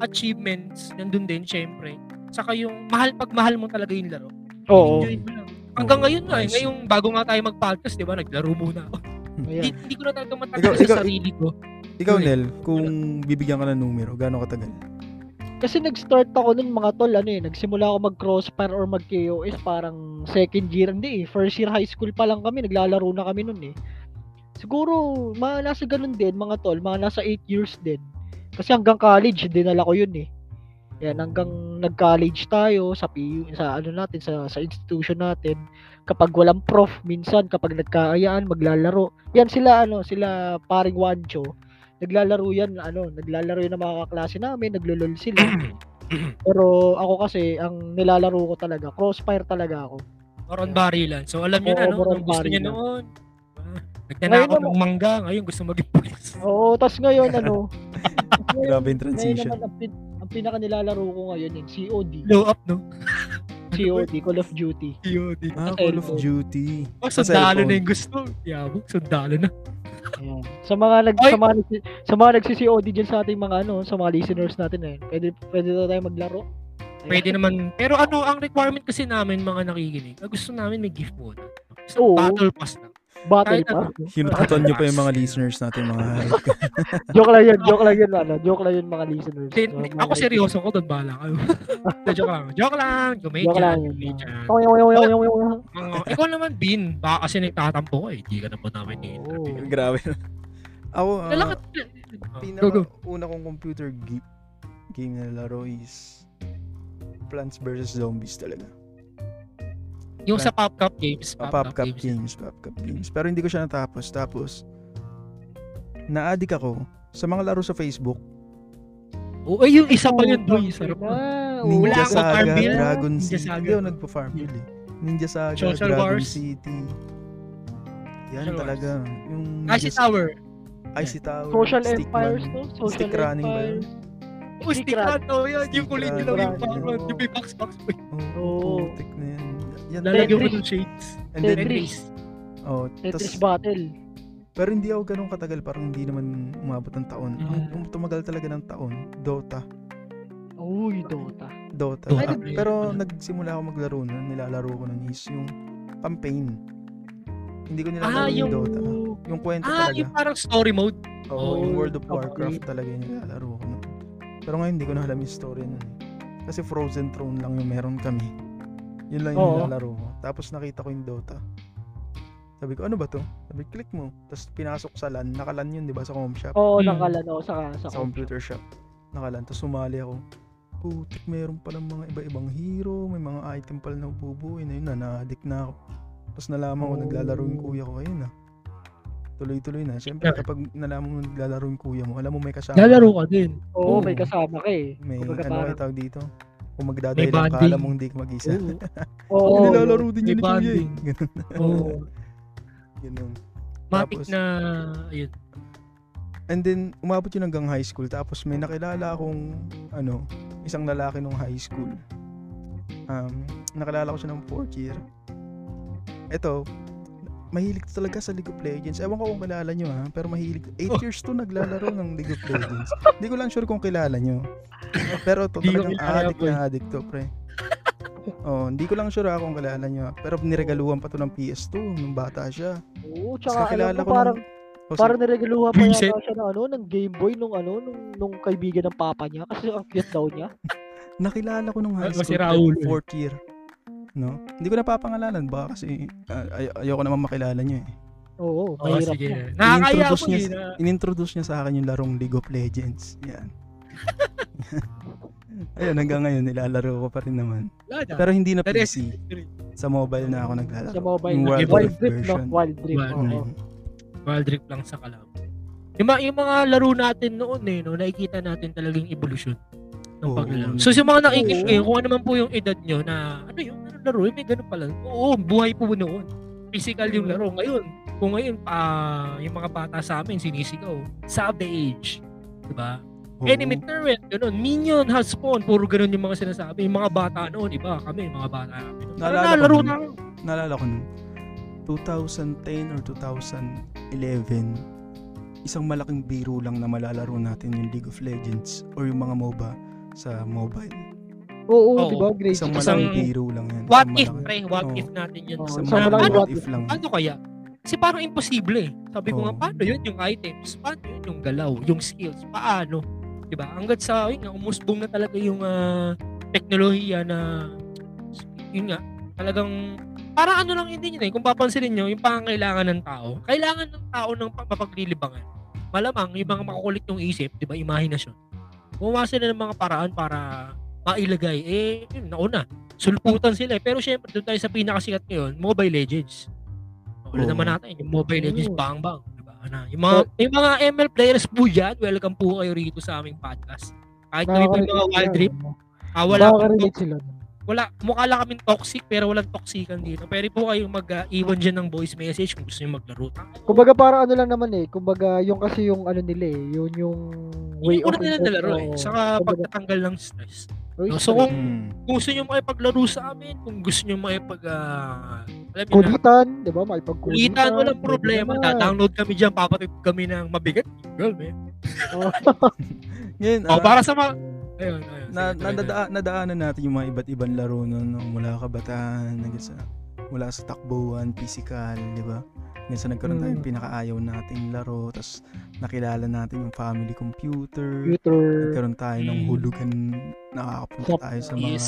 achievements nandun din syempre saka yung mahal pag mahal mo talaga yung laro Oo. enjoy mo lang hanggang ngayon nga eh nice. ngayong bago nga tayo mag-podcast di ba naglaro muna ako hindi, Ayan. hindi ko na talaga matagal Ikaw- sa ikaw- sarili ko ikaw. Nel, kung bibigyan ka ng numero, gaano katagal? Kasi nag-start ako nun mga tol, ano eh, nagsimula ako mag-crossfire or mag-KOS parang second year, hindi eh, first year high school pa lang kami, naglalaro na kami nun eh. Siguro, mga nasa ganun din mga tol, mga nasa 8 years din. Kasi hanggang college, dinala ko yun eh. Yan, hanggang nag-college tayo sa PU, sa ano natin, sa, sa institution natin. Kapag walang prof, minsan, kapag nagkaayaan, maglalaro. Yan sila, ano, sila paring Wancho. Naglalaro yan, ano, naglalaro yan ng mga kaklase namin, naglulol sila. [clears throat] Pero ako kasi, ang nilalaro ko talaga, crossfire talaga ako. Moron barilan so alam niyo na no moron ang gusto niya noon Ah, Ngayon naman- ng mangga, ngayon gusto maging pulis. Oo, tas ngayon, ano, ngayon, [laughs] Grabe yung ngayon transition. naman, ang, pin, ang pinaka nilalaro ko ngayon, yung COD. Blow up, no? [laughs] COD, Call of Duty. COD. Ah, Call of. Duty. Oh, sundalo na yung gusto. Yabog, sundalo na. Ayan. Sa mga nag Ay! sa mga nagsi- sa mga nagsi-COD diyan sa ating mga ano, sa mga listeners natin eh. Pwede pwede na tayo maglaro. Ayan. Pwede naman. Pero ano, ang requirement kasi namin, mga nakikinig, gusto namin may gift muna. Gusto Oo. battle pass lang. Battle Kahit pa. Hinututan niyo pa yung mga listeners natin, mga [laughs] joke lang yun, joke lang yun, ano, joke lang yun mga listeners. Hindi- mga ako seryoso ko doon, kayo. Hindi, [laughs] joke lang. Joke lang. Comedian. Joke lang comedian. Oy, oy, oy, oy. Mga- ikaw naman, Bin. Baka kasi nagtatampo ko eh. Hindi ka na po namin i-interview. Oo. Grabe. Ako, ah, Lalakad. pinaka Go, go. una kong computer ge- game na laro is Plants vs. Zombies talaga. Yung sa PopCap games. Ah, PopCap games, PopCap games. Pero hindi ko siya natapos. Tapos, na-addict ako sa mga laro sa Facebook. Oo, ay, yung isa pa yun, boy. Sarap Na. Ninja Wala Saga. Dragon Ninja City. Saga. Hindi ako nagpa-Farmville eh. Ninja Saga, Social Dragon Wars. City. Yan Social talaga. Yung Icy Ninja- Tower. Icy Tower. Social Stickman. Empires, no? Social Stick running ba yun? Empires. Oh, stick run. Oh, yan. Yung run. lang yung background. oo. Yung may box-box. Oo, Oo. putik na yan. Yan Lalagyan Tetris. ng shades. And then, Tetris. oh, Tetris tas, Battle. pero hindi ako ganun katagal, parang hindi naman umabot ng taon. Ang Mm. tum- tumagal talaga ng taon, Dota. Uy, Dota. Dota. Dota. Ay, pero nagsimula ako maglaro na, nilalaro ko nun is yung campaign. Hindi ko Ah, nilalaro yung, yung... Dota. Yung kwento Ah, talaga. yung parang story mode. Oo, yung Oh, World of okay. Warcraft talaga yung nilalaro ko nun. Pero ngayon hindi ko na alam yung story nun. Kasi Frozen Throne lang yung meron kami. Yun lang yung Oo. nilalaro ko. Tapos nakita ko yung Dota. Sabi ko, ano ba to? Sabi, click mo. Tapos pinasok sa LAN. Naka-LAN yun, di ba? Sa home shop. Oo, Hmm. nakalan ako sa, sa, Sa computer shop. Naka-LAN. Tapos sumali ako. Putik, meron palang mga iba-ibang hero. May mga item pala na bubuin. Ayun na, na-addict na ako. Tapos nalaman ko, Oh. naglalaro yung kuya ko. Ayun na. Tuloy-tuloy na. Siyempre, Yeah. kapag nalaman mo naglalaro yung kuya mo, alam mo may kasama. Lalaro ka din. Oo, Oo. may kasama ka eh. May Kumbaga ano parang- kayo tawag dito? Kung May magdadaya lang ka, bonding. alam mong hindi ka mag-isa. Oo. [laughs] Oo. Oo, nilalaro din yun ni kuya eh. Ganun. Oo. [laughs] Ganun. Matik na, ayun. And then, umabot yun hanggang high school. Tapos may nakilala akong, ano, isang lalaki nung high school. Um, nakilala ko siya ng fourth year. Ito, mahilig talaga sa League of Legends. Ewan ko kung kilala nyo ha, pero mahilig. 8 Oh. years to naglalaro ng League of Legends. Hindi ko lang sure kung kilala nyo. Pero to, talagang addict boy. na addict to, pre. Oh, hindi ko lang sure ha kung kilala nyo. Pero niregaluhan pa to ng PS2 nung bata siya. Oo, Tapos tsaka alam mo, ko parang, nung- Oh, parang niregaluhan pa yata siya ng ano, ng Game Boy nung ano, nung, nung kaibigan ng papa niya. [laughs] Kasi ang cute daw niya. Nakilala ko nung high si school, Raul. pre, fourth year. No? Hindi ko napapangalanan. Baka kasi ah, ay- ayoko naman makilala niyo eh. Oo, Oo, mahirap sige. na. Nakakaya mo niya, eh. Na, in-introduce niya sa akin yung larong League of Legends. Yan. [laughs] Ayun, hanggang ngayon, nilalaro ko pa rin naman. wala na. Pero hindi na PC. Sa mobile na ako naglalaro. Sa mobile, Yung na. Wild Wild, Rift no? Wild Rift, Wild Rift lang sa kalam. Yung, mga, yung mga laro natin noon eh, no, nakikita natin talagang evolution ng Oo. paglalaro. So, sa mga nakikinig kayo, kung ano man po yung edad nyo na, ano yung ano laro, eh, may ganun pala. Oo, buhay po noon. Physical yung laro. Ngayon, kung ngayon, pa yung mga bata sa amin, sinisigaw. Savage. Diba? Oo. Enemy turret, ganun. Minion has spawn. Puro ganun yung mga sinasabi. Yung mga bata noon, iba kami, mga bata namin. Naalala ko Nalaro nun. na. Naalala ko nun, 2010 or 2011, isang malaking biro lang na malalaro natin yung League of Legends or yung mga MOBA sa mobile. Oo, Oo. di ba? Grade Isang 6. malaking Isang- biro lang yan. What Isang if, malaki- pre? What Oo. if natin yun? Oo, Isang Isang malaking malaking what what if lang. Paano kaya? Kasi parang imposible eh. Sabi ko Oo. nga, paano yun yung items? Paano yun yung galaw? Yung skills? Paano? Diba? Hanggat sa, yun nga, umusbong na talaga yung ah, teknolohiya na, yun nga, talagang, parang ano lang yun din yun eh. Kung papansinin nyo, yung pangangailangan ng tao, kailangan ng tao ng pa- mapaglilibangan. Malamang, yung mga makukulit yung isip, di ba, imahinasyon. Gumawa sila ng mga paraan para mailagay. Eh, yun, nauna. Sulputan sila eh. Pero syempre, doon tayo sa pinakasikat ngayon, Mobile Legends. Wala Oo. naman natin, yung Mobile Legends, Oo. bang bang. Diba? Ano, yung mga, yung mga ML players po dyan, welcome po kayo rito sa aming podcast. Kahit na may mga wild trip, ah, wala, akong sila. wala, mukha lang kaming toxic, pero walang toxican dito. Pwede po kayong mag-iwan dyan ng voice message kung gusto nyo maglaro. Kumbaga para ano lang naman eh, kumbaga yung kasi yung ano nila eh, yun yung way Yung una of nila nalaro eh. Saka Kumbaga, pagtatanggal ng stress. Oy, So kung Mm. kung gusto nyo makipaglaro sa amin, kung gusto nyo makipag, ah, alam nyo na, kulitan, di ba? Makipagkulitan. kulitan, walang problema. naman. Da-download kami dyan, papatid kami ng mabigat. Girl, man. Oo. [laughs] Ngayon, Oh, ah, para sa mga... Ayun, ayun. na, nadada, nadaanan natin yung mga iba't ibang laro nun, no? mula kabataan, hanggang sa, mula sa takbuhan, physical, di ba? Sa nagkaroon tayo Mm. ng pinakaayaw nating laro, tapos nakilala natin yung family computer, Computer, nagkaroon tayo ng Mm. hulugan, nakakapunta Sa- tayo sa mga Yes.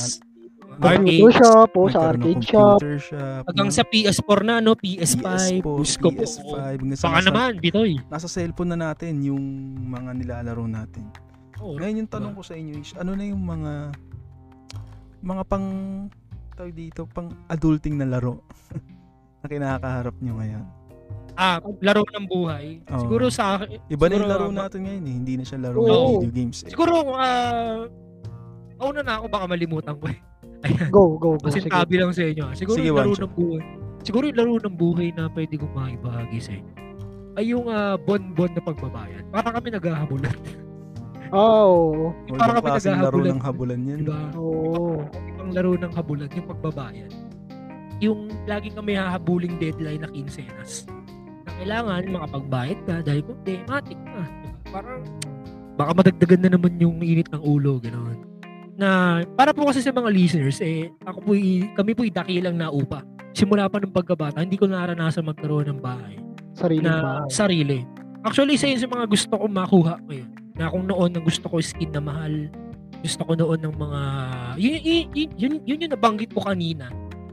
computer Arcade. shop, o sa nagkaroon ng arcade shop. computer shop, Hanggang sa PS4 na, no? PS5. PS4, Gusto po. PS5, hanggang sa Baka nasa, naman, Bitoy. nasa cellphone na natin yung mga nilalaro natin. Oo. Ngayon yung tanong ko sa inyo is, ano na yung mga mga pang tawag dito, pang adulting na laro [laughs] na kinakaharap nyo ngayon? Ah, laro ng buhay. Oo. Siguro sa akin, Iba na yung laro natin ngayon eh. Hindi na siya laro Oo. ng video games eh. siguro, ah, mauna na ako, baka malimutan ko eh. [laughs] Ayan. Go, go, go. Kasi tabi lang sa inyo. ah. Siguro Sige, yung laro ng buhay. Siguro yung laro ng buhay na pwede kong makibahagi sa inyo ay yung ah, bon-bon na pagbabayad. Para kami naghahabulan. [laughs] Ah, oo. O Parang yung kami laro ng habulan yan. Diba? Oo. Ibang laro ng habulan, yung pagbabayad. Yung lagi kami hahabuling deadline na quincenas. Na kailangan makapagbayad ka dahil kung di, matik na. Diba? Parang baka madagdagan na naman yung init ng ulo, gano'n. Na para po kasi sa mga listeners, eh, ako po, kami po dakilang na upa. Simula pa ng pagkabata, hindi ko naranasan magkaroon ng bahay Sariling na bahay. sarili. Actually, isa yun sa mga gusto kong makuha ngayon. Na kung noon ang gusto ko skin na mahal, gusto ko noon ng mga yun yun, yun, yun, yun yung nabanggit ko kanina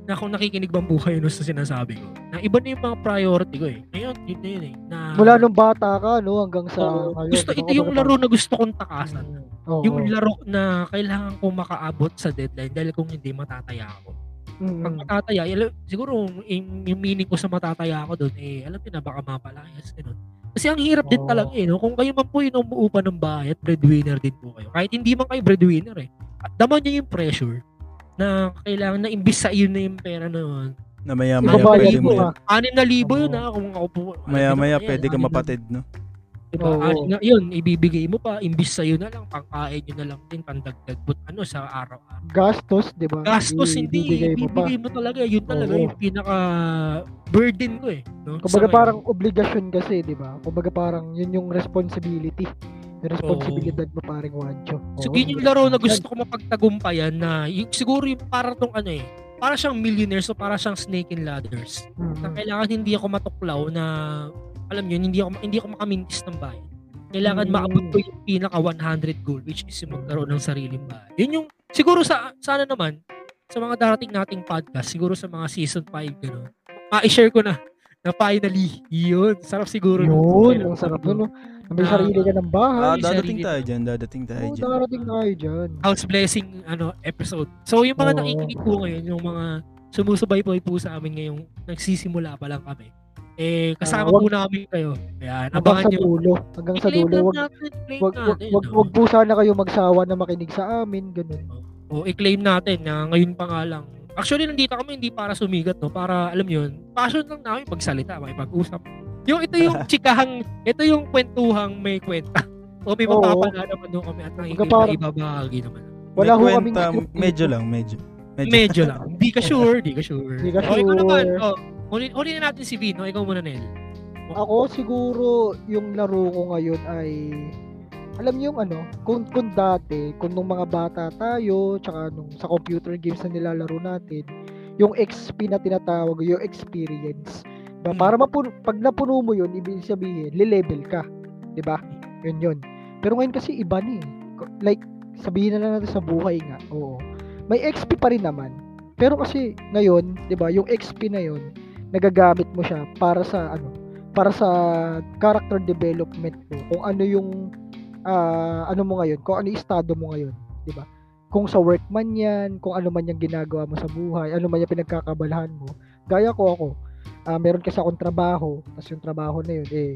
na kung nakikinig bang buhay yun sa sinasabi ko. Na iba na yung mga priority ko eh. Ngayon, yun na yun eh. Na, Mula nung bata ka, no, hanggang sa Oo, ngayon. gusto, ba? ito yung laro na gusto kong takasan. oo. Yung laro na kailangan kong makaabot sa deadline dahil kung hindi matataya ako. Mm, Pag matataya, siguro yung, yung meaning ko sa matataya ako doon, eh, alam niyo na, baka mapalayas, ganun. Kasi ang hirap din talaga eh, no? Kung kayo man po yung umuupa ng bahay at breadwinner din po kayo. Kahit hindi man kayo breadwinner eh. At daman niyo yung pressure na kailangan na imbis sa iyo na yung pera na yun. Na maya maya pwede mo mo ka. yan. Anim na libo yun ha, kung ako po. Maya maya pwede ka mapatid, no? Diba? Oo. Na, yun, ibibigay mo pa, imbis sa iyo na lang, pangkain nyo na lang din, pandagdag but ano sa araw-araw. Gastos, di ba? Gastos, hindi, Ibibigay mo ibibigay mo talaga, yun talaga Oo. yung pinaka burden ko eh. No? Kumbaga Sa ngayon. parang obligasyon kasi, di ba? Kumbaga parang yun yung responsibility. Yung responsibilidad mo paring Wancho. So, Oo, yun yung laro na gusto ko mapagtagumpayan na yung, siguro yung para tong ano eh, para siyang millionaire so para siyang snake and ladders. Mm, Na kailangan hindi ako matuklaw na alam niyo hindi ako hindi ako makamintis ng bayan. Kailangan Mm. maabot ko yung pinaka 100 goal which is yung magkaroon ng sariling bahay. Yun yung siguro sa sana naman sa mga darating nating podcast, siguro sa mga season 5 gano'n. Ma-share ko na na finally, yun. Sarap siguro. Yun, ang sarap nun. no? May Ah. sarili ka ng Ah, bahay. Ay, dadating tayo dyan, dadating tayo Oo, dyan. darating tayo dyan. house blessing ano episode. So yung mga Oo. nakikinig po ngayon, yung mga sumusubaybay po sa amin ngayong nagsisimula pa lang kami. Eh kasama wag- po namin kayo. Ayan, Hanggang abangan sa nyo. dulo. Hanggang sa I-claim dulo. Wag, natin, wag, wag, natin, wag, no? wag po sana kayo magsawa na makinig sa amin. Ganun. O i-claim natin na ngayon pa nga lang. Actually, nandito kami hindi para sumigat, no? Para, alam yun, passion lang namin magsalita, makipag-usap. Yung ito yung [laughs] chikahang, ito yung kwentuhang may kwenta. O may mapapala naman doon kami at Kumbaga parang- ibabahagi naman. Wala ho May kaming medyo lang, medyo. Medyo. Medyo lang. Hindi [laughs] ka sure, hindi ka sure. Hindi ka O, ikaw sure. naman. O, huli, huli na natin si Vino. Ikaw muna, Nel. Ako siguro yung laro ko ngayon ay alam niyo yung ano, kung, kung dati, kung nung mga bata tayo, tsaka nung sa computer games na nilalaro natin, yung XP na tinatawag, yung experience. Diba? Hmm. Para mapuno, pag napuno mo yun, ibig sabihin, lilevel ka. 'Di ba? Yun yun. Pero ngayon kasi iba na eh. Like, sabihin na lang natin sa buhay nga. Oo. May XP pa rin naman. Pero kasi ngayon, 'di ba, yung XP na yun, nagagamit mo siya para sa ano, para sa character development mo. Kung ano yung ah, ano mo ngayon, kung ano yung estado mo ngayon, 'di ba? Kung sa work man 'yan, kung ano man yung ginagawa mo sa buhay, ano man yung pinagkakabalahan mo. Gaya ko ako, ah, meron kasi akong trabaho, tapos yung trabaho na yun eh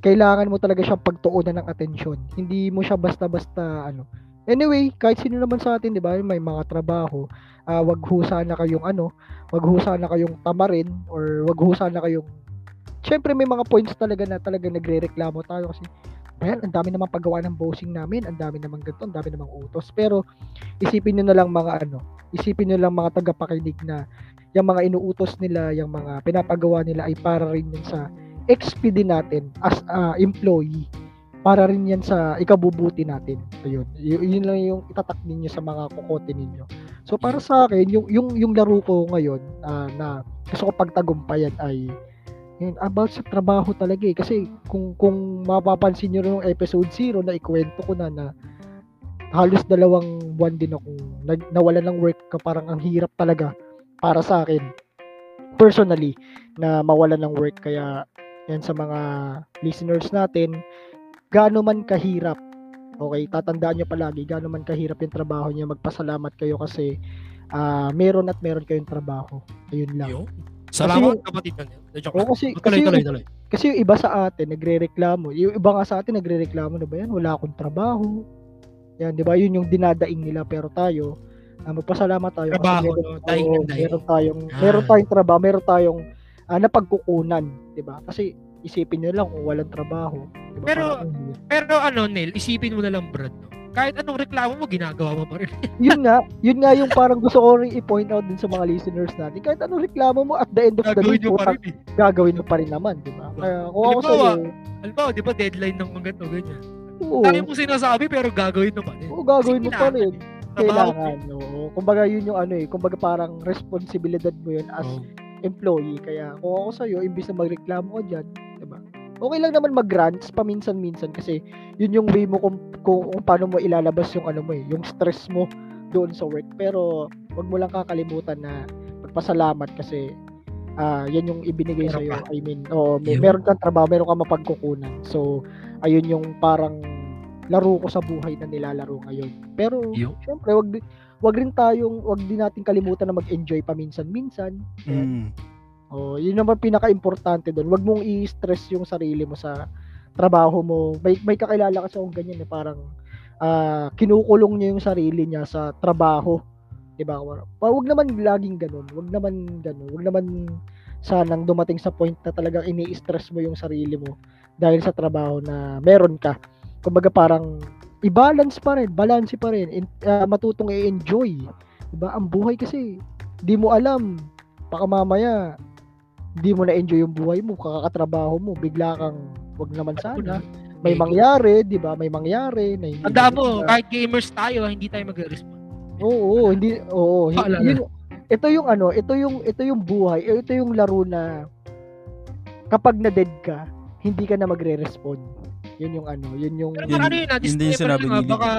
kailangan mo talaga siyang pagtuunan ng atensyon. Hindi mo siya basta-basta ano. Anyway, kahit sino naman sa atin, 'di ba, may mga trabaho, ah wag ho sana kayong ano, wag ho sana kayong tamarin or wag ho sana kayong Siyempre may mga points talaga na talaga nagrereklamo tayo kasi Well, ang dami namang paggawa ng bossing namin, ang dami namang ganito, ang dami namang utos. Pero isipin niyo na lang mga ano, isipin niyo lang mga tagapakinig na yung mga inuutos nila, yung mga pinapagawa nila ay para rin yun sa XP din natin as a employee. Para rin yan sa ikabubuti natin. Ayun. Y- yun lang yung itatak ninyo sa mga kukote ninyo. So para sa akin, yung yung yung laro ko ngayon ah, na gusto ko pagtagumpayan ay yun, about sa trabaho talaga eh. Kasi kung kung mapapansin nyo yung episode 0 na ikwento ko na na halos dalawang buwan din ako nag, nawalan ng work ka parang ang hirap talaga para sa akin personally na mawalan ng work kaya yan sa mga listeners natin gaano man kahirap okay tatandaan nyo palagi gaano man kahirap yung trabaho niyo magpasalamat kayo kasi ah, meron at meron kayong trabaho ayun lang Yo. Salamat, yung- kapatid Oo, lang. kasi, Tuloy, kasi, tuloy, yung, tuloy. kasi yung iba sa atin nagrereklamo. Yung iba nga sa atin nagrereklamo na ba yan? Wala akong trabaho. Yan, di ba? Yun yung dinadaing nila pero tayo ah, magpasalamat tayo kasi Trabaho, meron, no? Daing meron tayong Ah. meron tayong trabaho, meron tayong ah, napagkukunan, di ba? Kasi isipin niyo lang kung walang trabaho, di ba? Pero- Parang. Pero ano, Nel, isipin mo na lang, Brad. No? Kahit anong reklamo mo, ginagawa mo pa rin. [laughs] yun nga, yun nga yung parang gusto ko rin i-point out din sa mga listeners natin. Kahit anong reklamo mo at the end of the day, Gagawin nyo pa putang, rin eh. gagawin mo pa rin naman, di ba? Kaya kung ako sa Halimbawa, mo, di ba deadline ng mga ganito, ganyan. oo, Dami mo sinasabi, pero gagawin mo pa rin. oo, gagawin mo Kasi pa kailangan rin. Trabaho. Kailangan, oo. Kumbaga yun yung ano eh, kumbaga parang responsibilidad mo yun as Oh. Employee. Kaya kung ako sa'yo, imbis na magreklamo ka dyan, diba? Okay lang naman mag-grants paminsan-minsan kasi yun yung way mo kung, kung, kung paano mo ilalabas yung ano mo eh, yung stress mo doon sa work. Pero wag mo lang kakalimutan na magpasalamat kasi ah yan yung ibinigay sa iyo. I mean, oh, may, meron kang trabaho, meron kang mapagkukunan. So, ayun yung parang laro ko sa buhay na nilalaro ngayon. Pero Yun. syempre wag wag rin tayong wag din natin kalimutan na mag-enjoy paminsan-minsan. Mm. Oh, yun naman pinaka-importante doon. Wag mong i-stress yung sarili mo sa trabaho mo. May may kakilala kasi akong ganyan na parang ah, kinukulong niya yung sarili niya sa trabaho. 'Di ba? Wag naman laging ganun. Wag naman ganun. Wag naman sanang dumating sa point na talagang ini-stress mo yung sarili mo dahil sa trabaho na meron ka. Kumbaga parang i-balance pa rin, balance pa rin, in, ah, matutong i-enjoy. 'Di ba? Ang buhay kasi di mo alam baka mamaya di mo na enjoy yung buhay mo, kakakatrabaho mo, bigla kang wag naman sana. May mangyari, 'di ba? May mangyari na hindi Tanda mo, maganda. kahit gamers tayo, hindi tayo magre-respond. Oo, hindi oo, hindi, yun- ito yung ano, ito yung ito yung buhay, ito yung laro na kapag na dead ka, hindi ka na magre-respond. Yun yung ano, yun yung Pero Yun- ano yun, ah, yun yung disclaimer sinabi lang, ah, baka,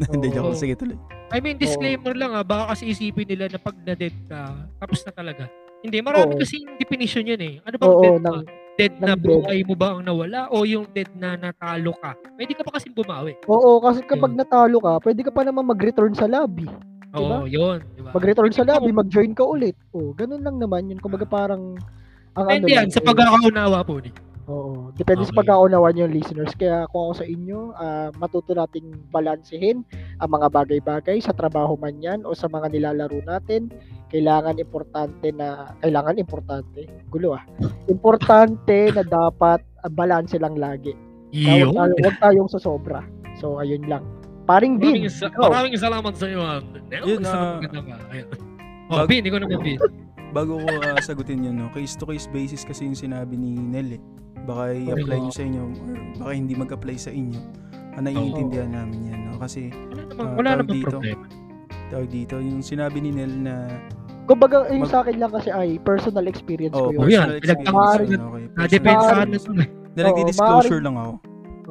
Hindi, Oo. joke. Sige, tuloy. I mean, disclaimer lang ah, baka kasi isipin nila na pag na-dead ka, tapos na talaga. Hindi, marami Oo. kasi definition yun eh. Ano bang Oo, dead ng, ka? Dead na buhay mo ba ang nawala o yung dead na natalo ka? Pwede ka pa kasi bumawi. oo, kasi kapag natalo ka, pwede ka pa naman mag-return sa lobby. Oo, yun. Diba? Mag-return sa lobby, mag-join ka ulit. Oh, ganun lang naman yun. Kumbaga parang ang ano Depende yan lang, sa eh, pagkakaunawa po ni. Oo. Depende sa Okay. pagkaunawan yung listeners. Kaya kung ako sa inyo, ah, matuto nating balansehin ang mga bagay-bagay sa trabaho man yan o sa mga nilalaro natin. Kailangan importante na, kailangan importante, gulo ah. Importante na dapat ah, balanse lang lagi. Huwag, tayo, huwag tayong sasobra. So, ayun lang. Paring Maraming, din. sa- ikaw. maraming salamat sa iyo. Yun, isa ah, maganda ka. Ayun. Oh, bag- Bin, ikaw naman, Bin. Bago ko ah, sagutin yun, no, case to case basis kasi yung sinabi ni Nel eh. Baka i-apply nyo sa inyo or baka hindi mag-apply sa inyo. Ah, naiintindihan namin yan. No? Kasi Wala namang, Ah, wala namang dito. problema. tawag dito, yung sinabi ni Nel na Kumbaga, yung Mag- sa akin lang kasi ay personal experience oh, ko yun. Oh, yan. yun, okay, Na-depensahan na ito. Na nagdi-disclosure lang ako.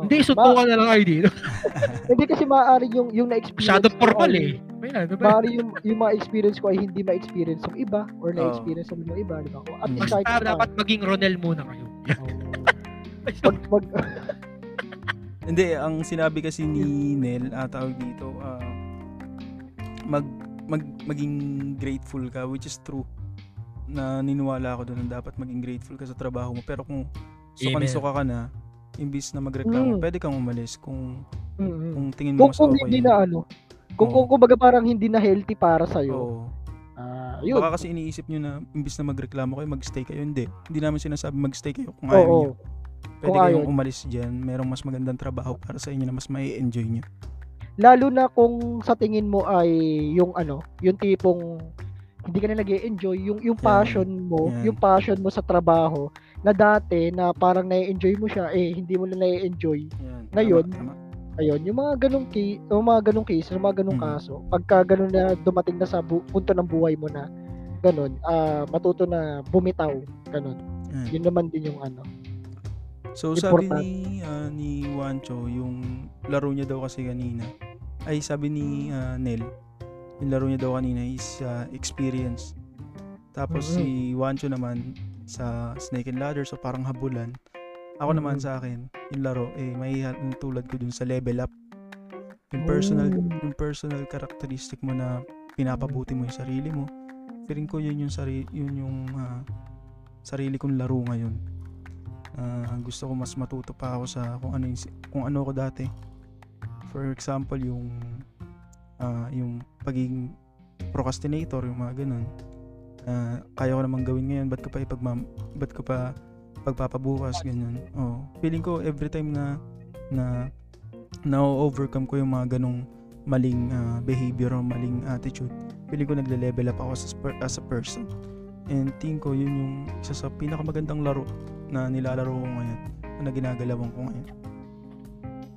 Hindi, suntukan na lang kayo dito. [laughs] Hindi kasi maaari yung yung na-experience Masyadong ko formal eh. Ayan, ano ba? Maaari yung yung ma-experience ko ay hindi ma-experience ng iba or na-experience ng iba, di ba? Kung at least Basta pa- dapat maging Ronel muna kayo. wag, [laughs] wag, Hindi, ang sinabi kasi ni Nel, ah, tawag dito, ah, mag, mag, maging grateful ka, which is true. Na niniwala ako doon na dapat maging grateful ka sa trabaho mo. Pero kung sukan-suka ka na, imbis na magreklamo, Mm. pwede kang umalis kung, Mm-mm. kung tingin kung mo mas kung okay. hindi na ano, kung, Oo. kung kumbaga parang hindi na healthy para sa iyo. Oo. Ah, yun. Baka kasi iniisip nyo na imbis na magreklamo kayo, magstay kayo. Hindi. Hindi namin sinasabi magstay kayo kung ayaw Oo. nyo. Pwede Kung kayong ayaw. umalis dyan. Merong mas magandang trabaho para sa inyo na mas mai enjoy nyo. Lalo na kung sa tingin mo ay yung ano, yung tipong hindi ka na nag enjoy yung yung passion mo, Yan. yung passion mo sa trabaho na dati na parang na-enjoy mo siya eh hindi mo na na-enjoy. Yan. Ngayon, Tama, tama. Ayun, yung mga ganong case, yung mga ganong case, yung mga ganong Mm. kaso, pagka ganun na dumating na sa bu- punto ng buhay mo na ganun, ah matuto na bumitaw, ganun. Yan. Yun naman din yung ano. So sabi Important. ni ah, ni Wancho yung laro niya daw kasi kanina. Ay sabi ni ah, Nel, yung laro niya daw kanina is ah, experience. Tapos Mhm. si Wancho naman sa Snake and Ladder so parang habulan. Ako naman Mhm. sa akin, yung laro eh may tulad ko dun sa level up. Yung personal Oh. yung personal characteristic mo na pinapabuti mo yung sarili mo. Feeling ko yun yung sari yun yung ah, sarili kong laro ngayon. Ah, gusto ko mas matuto pa ako sa kung ano yung, kung ano ko dati. For example, yung ah, yung pagiging procrastinator, yung mga ganun. Ah, kaya ko namang gawin ngayon, ba't ko pa ipagmam ba't ko pa pagpapabukas ganyan. Oh, feeling ko every time na na na-overcome ko yung mga ganong maling ah, behavior o maling attitude, feeling ko nagle-level up ako as per- as a person. And tingin ko yun yung isa sa pinakamagandang laro na nilalaro ko ngayon na ginagalawan ko ngayon.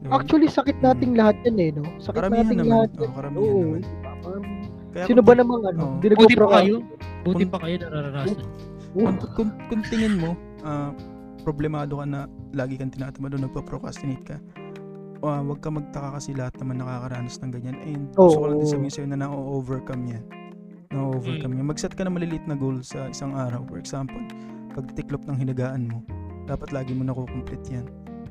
Diba? Actually, sakit nating lahat yan eh, no? Sakit karamihan nating naman. lahat Oh, karamihan Oo, naman. diba? Parang, Kaya sino ba namang ano? Oo. Hindi kayo. Buti Kung- pa kayo nararanasan. kung, kung, kung tingin mo, ah, problemado ka na lagi kang tinatamad o nagpa-procrastinate ka, ah, wag ka magtaka kasi lahat naman nakakaranas ng ganyan. And gusto ko lang din sabihin sa'yo na na-overcome yan. Na-overcome yan. Mag-set ka ng maliliit na goal sa isang araw. For example, pagtiklop ng hinagaan mo, dapat lagi mo nakukomplete yan.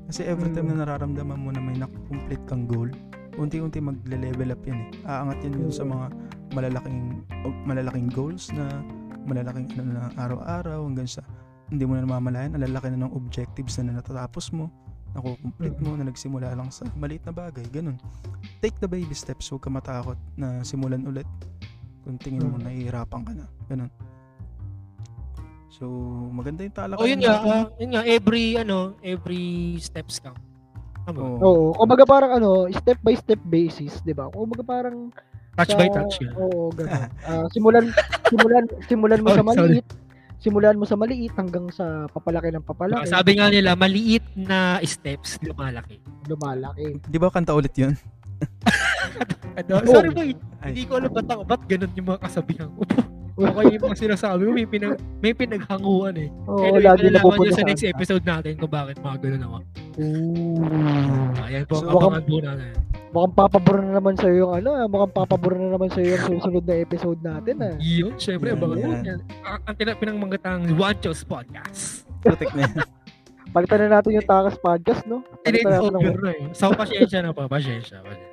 Kasi every time Mm. na nararamdaman mo na may nakukomplete kang goal, unti-unti magle-level up yan eh. Aangat yan yun sa mga malalaking o- malalaking goals na malalaking ano na araw-araw hanggang sa hindi mo na namamalayan, ang lalaki na ng objectives na natatapos mo, nakukomplete mo, na nagsimula lang sa maliit na bagay, ganun. Take the baby steps, huwag ka matakot na simulan ulit kung tingin mo Mm. nahihirapan ka na, ganun. So, maganda yung talakayan. Oh, yun nga, ah, yun nga, every, ano, every steps count. Tama. Oo. Oo. Kumbaga parang ano, step by step basis, 'di ba? Kumbaga parang Touch sa- by touch yan. Oo, ganun. Ah, simulan simulan simulan mo sa Sorry, sorry. maliit. Simulan mo sa maliit hanggang sa papalaki ng papalaki. Sabi nga nila, maliit na steps, lumalaki. lumalaki. Di ba kanta ulit yun? [laughs] Ano? Oo. Sorry boy, Ay. hindi ko alam ba't, ako- ba't ganun yung mga kasabihan ko. [laughs] Okay yung mga sinasabi mo, may, pinag, may pinaghanguan eh. Oo, anyway, lagi napupunta nyo sa sa next episode natin kung bakit mga ganun ako. Ooh. Ayan po, So, abangan po natin. Mukhang papabor na naman sa'yo yung ano, ah, mukhang papabor na naman sa'yo yung susunod na episode natin ah. Yun, syempre, Yan, abangan mo yan. yan. Ang- Ang tina- pinangmanggatang Wanchos Podcast. Protect na yan. Palitan na natin yung Takas Podcast, no? Palitan natin ng over na eh. So, pasensya na po, pasensya. pasensya.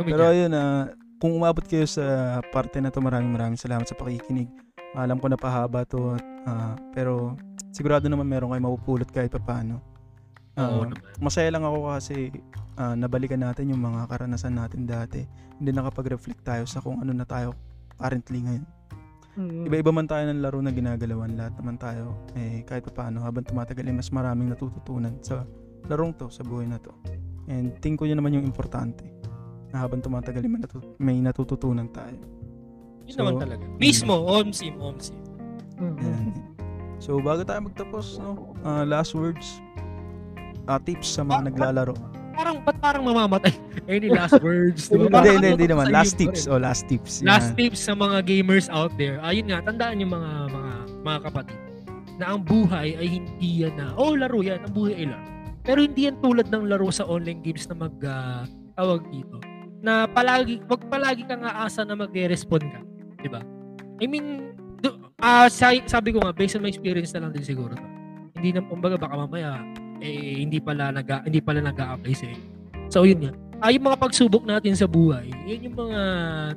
Kumita. Pero ayun, ah, kung umabot kayo sa parte na to, maraming maraming salamat sa pakikinig. Alam ko na pahaba to, ah, pero sigurado naman meron kayo mapupulot kahit papaano. Oo naman. masaya lang ako kasi ah, nabalikan natin yung mga karanasan natin dati. Hindi nakapag-reflect tayo sa kung ano na tayo currently ngayon. Mm. Iba-iba man tayo ng laro na ginagalawan, lahat naman tayo, eh, kahit pa paano, habang tumatagal, eh, mas maraming natututunan sa larong to, sa buhay na to. And think ko yun naman yung importante. Na habang tumatagal, may, natut- may natututunan tayo. Yun So, naman talaga. Mismo, omsim, omsim. Mm. Ayan. So, bago tayo magtapos, no, ah, last words, ah, tips sa mga Ah, naglalaro. Parang, ba't parang mamamatay? [laughs] Any last words? di ba? Hindi, hindi, ano hindi to naman. Last tips. Oh, last tips. Last Yan. tips sa mga gamers out there. Ayun nga, tandaan yung mga mga mga kapatid na ang buhay ay hindi yan na, oh, laro yan, ang buhay ay laro. Pero hindi yan tulad ng laro sa online games na mag, ah, tawag dito, na palagi, wag palagi kang aasa na magre-respond ka. Di ba? I mean, do, ah, sa- sabi ko nga, based on my experience na lang din siguro. To. Hindi na, kumbaga, baka mamaya, eh, hindi pala nag hindi pala nag-a-apply sa inyo. So, yun nga. Ah, yung mga pagsubok natin sa buhay, yun yung mga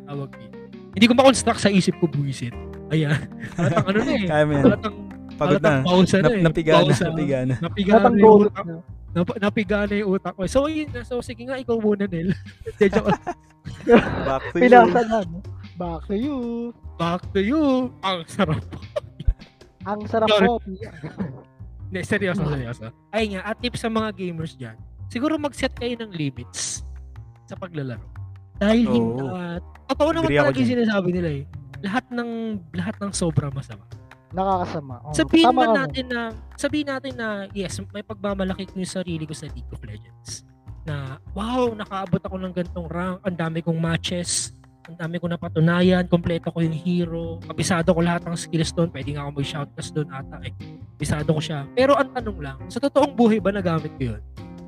tawag dito. Hindi ko ma-construct sa isip ko buwisit. Ayan. Halatang ano na eh. [laughs] Kaya mo yan. Pagod na. pausa na eh. napiga na. Napiga na. Napiga na utak. na. Nap- napiga na yung utak ko. So, yun na. So, sige nga, ikaw muna, Nel. [laughs] [laughs] Back to you. Pinasa na, no? Back to you. Back to you. Ang sarap. [laughs] Ang sarap po. Hindi, seryoso, seryoso. Ay nga, at tips sa mga gamers dyan, siguro mag-set kayo ng limits sa paglalaro. Dahil Oo. hindi, uh, totoo naman talaga yung sinasabi nila eh. Lahat ng, lahat ng sobra masama. Nakakasama. Oh, Sabihin tama man natin na, sabihin natin na, yes, may pagmamalaki ko yung sarili ko sa League of Legends. Na, wow, nakaabot ako ng gantong rank, ang dami kong matches, ang dami kong napatunayan, kompleto ko yung hero, kabisado ko lahat ng skills doon, pwede nga ako mag-shoutcast doon ata eh. Bisado ko siya. Pero ang tanong lang, sa totoong buhay ba nagamit ko yun?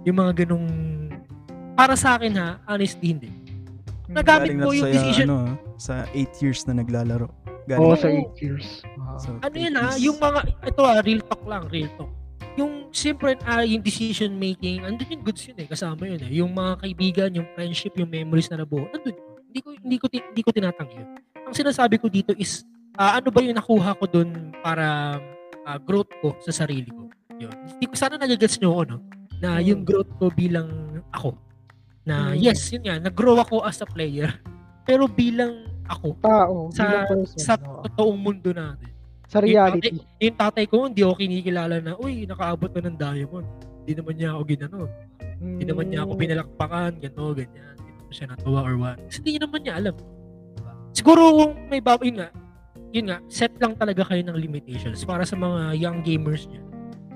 Yung mga ganong, para sa akin ha, honestly hindi. Nagamit Galing ko na yung decision, ano, ah, sa 8 years na naglalaro. Galing Oo, Oo. sa 8 years. Ah. sa ano yun 8 ha, years. yung mga, ito ha, real talk lang, real talk. Yung siyempre ah, yung decision making, andun yung goods yun eh, kasama yun eh. Yung mga kaibigan, yung friendship, yung memories na nabuo, andun yun. Hindi ko, hindi ko, hindi ko tinatanggi yun. Ang sinasabi ko dito is, ah, ano ba yung nakuha ko dun para ah, growth ko sa sarili ko. Yun. Hindi ko sana nagagets nyo ako, no? Na Mm. yung growth ko bilang ako. Na Mm. yes, yun nga, nag-grow ako as a player. [laughs] Pero bilang ako, Tao. sa, person, sa oo. totoong mundo natin sa reality. yung tatay ko, hindi ako kinikilala na, uy, nakaabot na ng diamond. Hindi naman niya ako ginano. Hindi naman niya ako Mm. pinalakpakan, gano, ganyan. Hindi naman siya natuwa or what. Kasi hindi naman niya alam. Siguro kung may bab, yun nga, yun nga, set lang talaga kayo ng limitations para sa mga young gamers niya.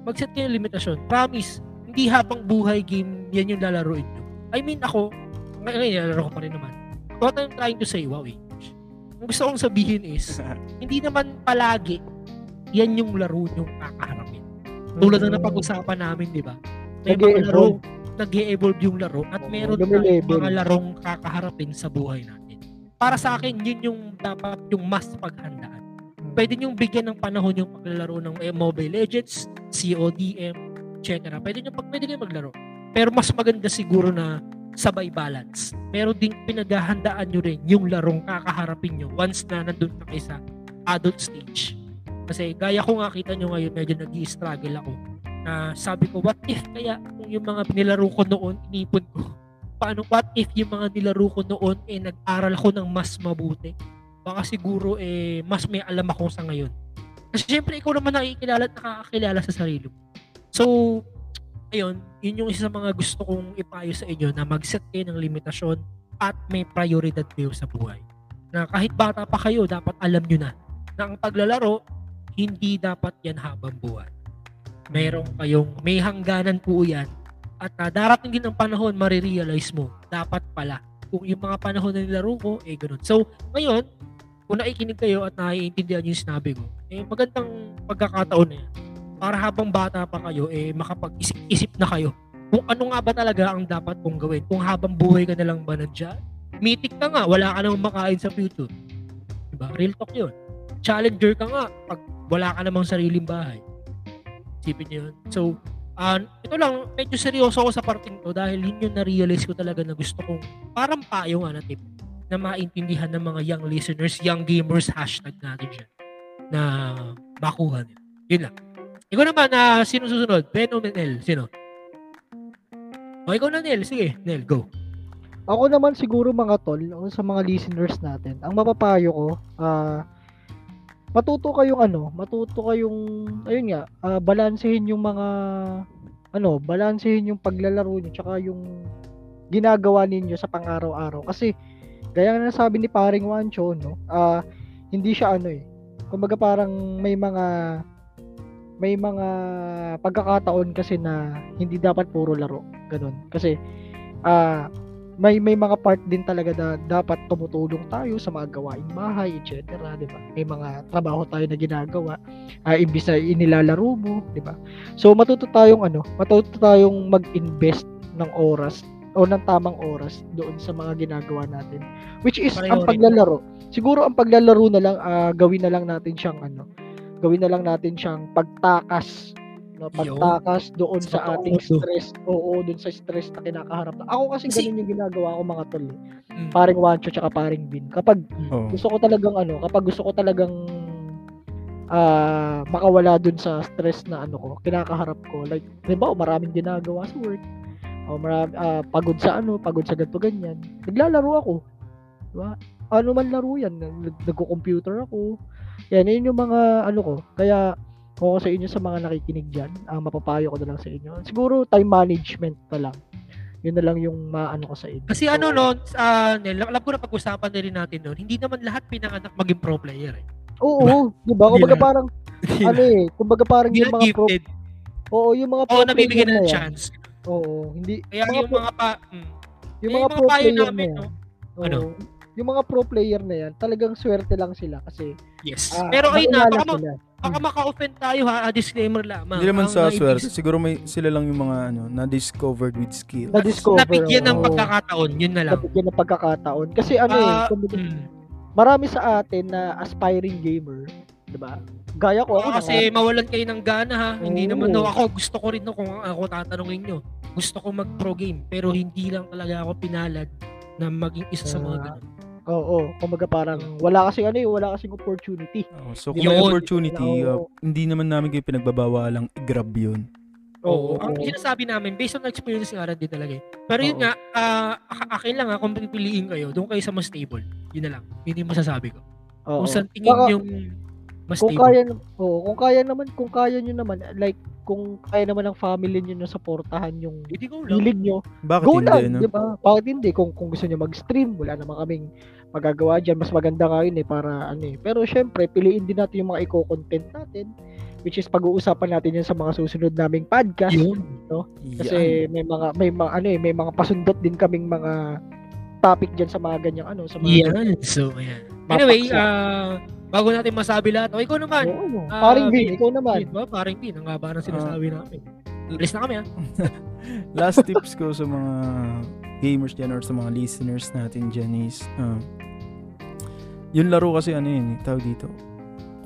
Mag-set kayo ng limitasyon. Promise, hindi habang buhay game, yan yung lalaroin nyo. I mean, ako, ngayon, nilalaro ko pa rin naman. What I'm trying to say, wow, English. Gusto kong sabihin is, [laughs] hindi naman palagi yan yung laro yung kakaharapin. Tulad na Mm. napag-usapan namin, di ba? May mga laro, nag-e-evolve yung laro at meron tayong mga larong kakaharapin sa buhay natin. Para sa akin, yun yung dapat yung mas paghandaan. Mm. Pwede nyo bigyan ng panahon yung paglalaro ng eh, Mobile Legends, CODM, etc. Pwede nyo, pag pwede kayo maglaro. Pero mas maganda siguro na sabay balance. Meron ding pinaghahandaan nyo rin yung larong kakaharapin nyo once na nandun na kayo sa adult stage. Kasi gaya ko nga kita nyo ngayon, medyo nag struggle ako. Na sabi ko, what if kaya kung yung mga nilaro ko noon, inipon ko. Paano, what if yung mga nilaro ko noon, eh nag-aral ako ng mas mabuti. Baka siguro, eh, mas may alam ako sa ngayon. Kasi syempre, ikaw naman nakikilala at nakakakilala sa sarili mo. So, ayun, yun yung isa sa mga gusto kong ipayo sa inyo na mag-set kayo ng limitasyon at may prioridad kayo sa buhay. Na kahit bata pa kayo, dapat alam nyo na na ang paglalaro, hindi dapat yan habang buhay. Meron kayong, may hangganan po yan. At ah, darating din ang panahon, marirealize mo, dapat pala, kung yung mga panahon na nilaro ko, eh ganun. So, ngayon, kung nakikinig kayo at naiintindihan yung sinabi ko, eh magandang pagkakataon na yan. Para habang bata pa kayo, eh makapag-isip-isip na kayo kung ano nga ba talaga ang dapat mong gawin. Kung habang buhay ka na lang ba nandiyan, mythic ka nga, wala ka namang makain sa future. Diba? Real talk yun. Challenger ka nga pag wala ka namang sariling bahay. Isipin niyo yun. So, ah, ito lang, medyo seryoso ako sa parting to dahil yun yung na-realize ko talaga na gusto kong parang payo nga na tip na maintindihan ng mga young listeners, young gamers, hashtag natin dyan na makuha nila. Yun lang. Ikaw naman, na sino susunod? Ben o Nel? Sino? O, ikaw na, Nel. Sige, Nel, go. Ako naman siguro mga tol, o sa mga listeners natin, ang mapapayo ko, ah, matuto kayong ano, matuto kayong, ayun nga, ah, balansehin yung mga, ano, balansehin yung paglalaro niyo, tsaka yung ginagawa ninyo sa pang-araw-araw. Kasi, gaya nga nasabi ni paring Wancho, no, ah, hindi siya ano eh, kumbaga parang may mga, may mga pagkakataon kasi na hindi dapat puro laro, ganun. Kasi, ah, may may mga part din talaga na dapat tumutulong tayo sa mga gawaing bahay, etc. 'di ba? May mga trabaho tayo na ginagawa uh, imbis na inilalaro mo, 'di ba? So matuto tayong ano, matuto tayong mag-invest ng oras o ng tamang oras doon sa mga ginagawa natin. Which is ang Priority. paglalaro. Siguro ang paglalaro na lang ah, gawin na lang natin siyang ano, gawin na lang natin siyang pagtakas no, pagtakas doon Sa sa ating todo. stress. Oo, doon sa stress na kinakaharap. na- Ako kasi Kasi- ganun yung ginagawa ko mga tol. eh. Mm. Paring Wancho tsaka paring Bin. Kapag Oh. gusto ko talagang ano, kapag gusto ko talagang ah makawala dun sa stress na ano ko, kinakaharap ko. Like, di ba, maraming ginagawa sa work. O marami, ah, pagod sa ano, pagod sa ganito ganyan. Naglalaro ako. Di ba? Ano man laro yan. Nag- Nagko-computer ako. Yan, yun yung mga ano ko. Kaya, ako sa inyo sa mga nakikinig dyan, ang mapapayo ko na lang sa inyo. Siguro, time management na lang. Yun na lang yung maano ko sa inyo. Kasi ano no, uh, alam ko na pag-usapan na rin natin noon, hindi naman lahat pinanganak maging pro player eh. Oo, di ba? Kumbaga parang, ano eh, kumbaga parang yung mga pro, oo, yung mga Oo, pro nabibigyan player ng na chance. Oo, hindi, Kaya mga yung pro- mga pa, mm, yung eh, mga pro payo player na namin, yan. no? oo, Ano? Yung mga pro player na yan, talagang swerte lang sila kasi Yes. ah, Pero ayun na, baka, ma- baka maka-offend tayo ha, ah, disclaimer lamang. Hindi naman sa swerte. Siguro may sila lang yung mga ano, na-discovered with skill. Na-discover. Nabigyan ng pagkakataon, yun na lang. Nabigyan ng pagkakataon. Kasi ano eh, Ah, kumbaga, mm. marami sa atin na aspiring gamer, 'di ba? Gaya ko ako kasi mawalan kayo ng gana ha. Hindi Oo. naman no, ako gusto ko rin no, kung ako tatanungin nyo. Gusto ko mag pro game pero hindi lang talaga ako pinalad na maging isa sa mga ganun. Oo, kumbaga parang wala kasi ano eh, wala kasing opportunity. Oh, so kung may opportunity, uh, hindi naman namin kayo pinagbabawalang i-grab yun. Oo. Oo. Ang sinasabi namin, based on experience nga rin din talaga eh. Pero yun Oo. nga, ah, ak- akin lang ha, kung pipiliin kayo, doon kayo sa mas stable. Yun na lang. Yun yung masasabi ko. Oo. Kung saan tingin Baka- yung mas kung stable. kaya oo, kung kaya naman kung kaya niyo naman like kung kaya naman ng family niyo na suportahan yung lang. hilig niyo, Bakit go hindi, lang, no? 'di ba? Bakit hindi kung kung gusto niyo mag-stream, wala naman kaming magagawa diyan. Mas maganda nga yun eh para ano eh. Pero syempre, piliin din natin yung mga i-content natin which is pag-uusapan natin yan sa mga susunod naming podcast Yun. kasi may mga may mga ano eh, may mga pasundot din kaming mga topic diyan sa mga ganyang ano, sa mga Yan. So, ayan. Anyway, ah, bago natin masabi lahat, o ikaw naman. Oo, Ah, paring Vin, Vin. ikaw naman. Yun ba? Parang din. Ang haba ng sinasabi namin. Alis na kami ha. [laughs] Last tips ko sa mga gamers dyan or sa mga listeners natin dyan is uh, yung laro kasi ano yun, eh, tawag dito.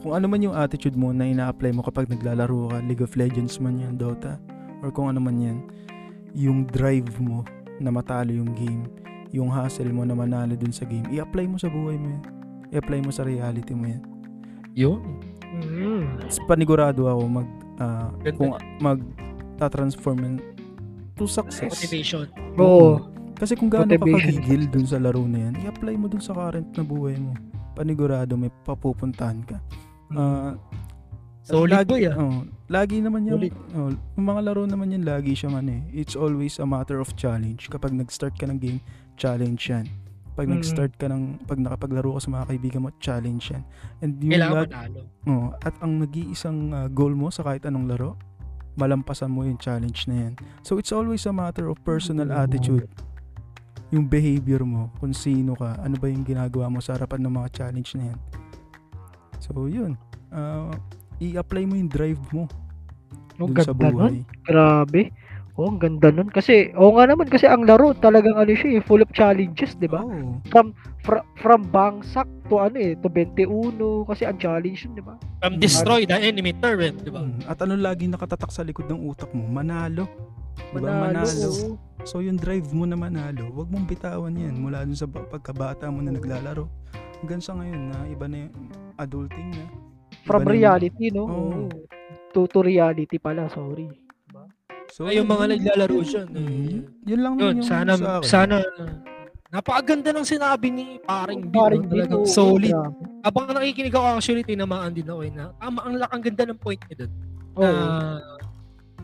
Kung ano man yung attitude mo na ina-apply mo kapag naglalaro ka, League of Legends man yan, Dota, or kung ano man yan, yung drive mo na matalo yung game, yung hustle mo na manalo dun sa game, i-apply mo sa buhay mo yan. I-apply mo sa reality mo yan. Yun. Mm. Panigurado ako mag ah, Ganda kung mag ta-transform to success. Motivation. Oo. Kasi kung gaano ka kagigil dun sa laro na yan, i-apply mo dun sa current na buhay mo. Panigurado may papupuntahan ka. Ah, Solid lagi, boy, ah. oh, lagi naman yung, oh, yung mga laro naman yan, lagi siyang ano eh. It's always a matter of challenge. Kapag nag-start ka ng game, challenge yan. Pag Mm. nag-start ka ng, pag nakapaglaro ka sa mga kaibigan mo, challenge yan. And yung Kailangan lag- manalo. Oh, at ang nag-iisang ah, goal mo sa kahit anong laro, malampasan mo yung challenge na yan. So it's always a matter of personal attitude. Yung behavior mo, kung sino ka, ano ba yung ginagawa mo sa harapan ng mga challenge na yan. So yun, Ah, i-apply mo yung drive mo Ang dun sa ganda nun. buhay. Grabe. Oh, ang ganda nun. Kasi, oo nga naman, kasi ang laro talagang ano siya eh, full of challenges, di ba? Oo. From, fr- from bangsak to ano eh, to 21, kasi ang challenge yun, di ba? From destroy the enemy turret, di ba? Mm. At ano lagi nakatatak sa likod ng utak mo? Manalo. Diba? Manalo. oo. So yung drive mo na manalo, wag mong bitawan yan mula dun sa ba- pagkabata mo na naglalaro. Hanggang sa ngayon na iba na yung adulting na. Iba From na yung- reality, no? Oo. Oo. To, to reality pala, sorry. So, Ay, yung mga yun- naglalaro. Mm, Eh. yun lang Yun, yung sana, sa akin. sana, napakaganda ng sinabi ni paring Bill. Paring? Bill, solid. grabe. Habang nakikinig ako actually, tinamaan din ako eh, na tama, ang, ang ganda ng point niya doon. Na, Oo.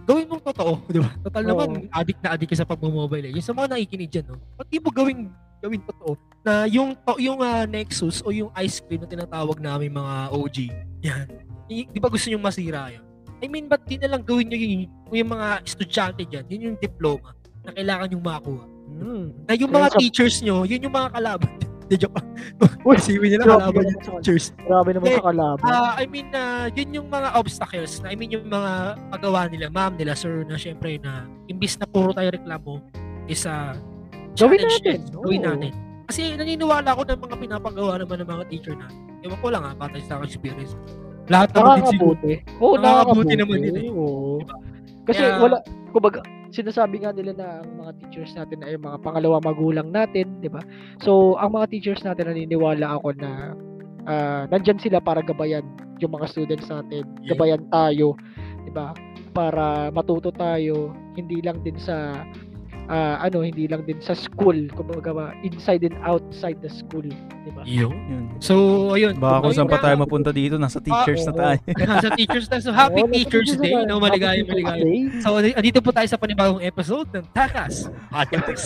gawin mong totoo, [laughs] di ba? Total Oo. naman, addict na addict ka sa pagmo-mobile eh. Yung sa mga nakikinig dyan, no? Pag di mo gawin, gawin totoo, na yung, to, yung ah, Nexus o yung ice cream na tinatawag namin mga OG, yan. I- di ba gusto nyo masira yun? I mean, ba't di na lang gawin nyo yung, yung mga estudyante dyan, yun yung diploma na kailangan yung makakuha. Mm. Na yung Kaya mga sa- teachers nyo, yun yung mga kalaban. [laughs] Di joke. [laughs] Uy, Isipin nila kalaban yung teachers. Grabe naman sa kalaban. Ah, I mean, na yun yung mga obstacles na I mean yung mga paggawa nila, ma'am nila, sir, na syempre na imbis na puro tayo reklamo is a Gawin challenge natin, oo. Gawin natin. Kasi naniniwala ako ng mga pinapagawa naman ng mga teacher na. Ewan ko lang ha, batay sa experience. Lahat naman din siguro. Oo, Nakakabuti nakakabuti naman din eh. Oo. Kasi Kaya- wala, kumbaga, sinasabi nga nila na ang mga teachers natin ay mga pangalawa magulang natin, di ba? So, ang mga teachers natin naniniwala ako na ah, nandyan sila para gabayan yung mga students natin. Yeah. Gabayan tayo, di ba? Para matuto tayo, hindi lang din sa ah, ano, hindi lang din sa school, kumbaga ba, inside and outside the school, di ba? Yun. Yun. So, ayun. Baka kung saan pa na. tayo mapunta dito, nasa teachers na oo. tayo. [laughs] Nasa teachers na. So, happy Oo, Teachers Day. No, na. maligaya, Happy maligaya. Teachers Day. So, andito po tayo sa panibagong episode ng Takas Podcast.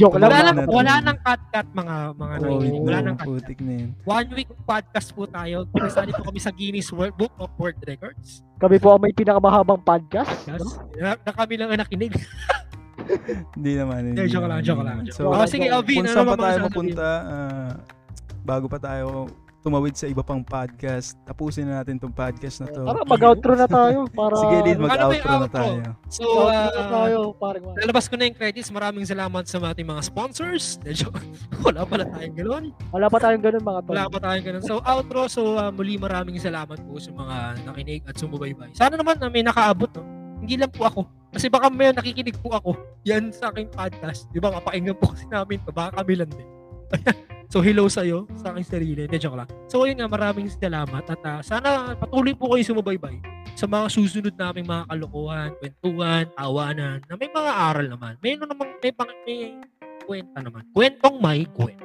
Joke lang. Wala Wala nang, natin. wala nang cut-cut mga mga Oo, nakikinig. Wala nang cut na yun. One week podcast po tayo. Pinasali po kami sa Guinness World Book of World Records. Kami po ang may pinakamahabang podcast. Yes. no? Na, na kami lang ang nakinig. [laughs] Hindi naman. Hindi joke lang, joke lang. So. Oh, sige, Alvin, kung ano saan naman pa tayo mapunta, ah, bago pa tayo tumawid sa iba pang podcast, tapusin na natin tong podcast na to. Tara, mag-outro na tayo para Sige, Lid, Ano mag-outro na tayo. So, Mag-outro na uh, tayo, parang lalabas ko na yung credits. Maraming salamat sa ating mga sponsors. [laughs] Medyo, wala pala tayong gano'n. wala pa tayong ganun mga tol. Wala pa tayong ganun. So, outro. So, uh, muli maraming salamat po sa mga nakinig at sumubaybay. Sana naman na may nakaabot, no? Hindi lang po ako. Kasi baka may nakikinig po ako. Yan sa aking podcast. Di ba? Kapakinggan po kasi namin to. Baka kami lang din. [laughs] so, hello sa'yo sa aking sarili. Hindi, joke lang. So, yun nga, maraming salamat. At ah, sana patuloy po kayo sumubaybay sa mga susunod naming mga kalokohan, kwentuhan, tawanan, na may mga aral naman. May ano naman, may, pang, may kwenta naman. Kwentong may kwento.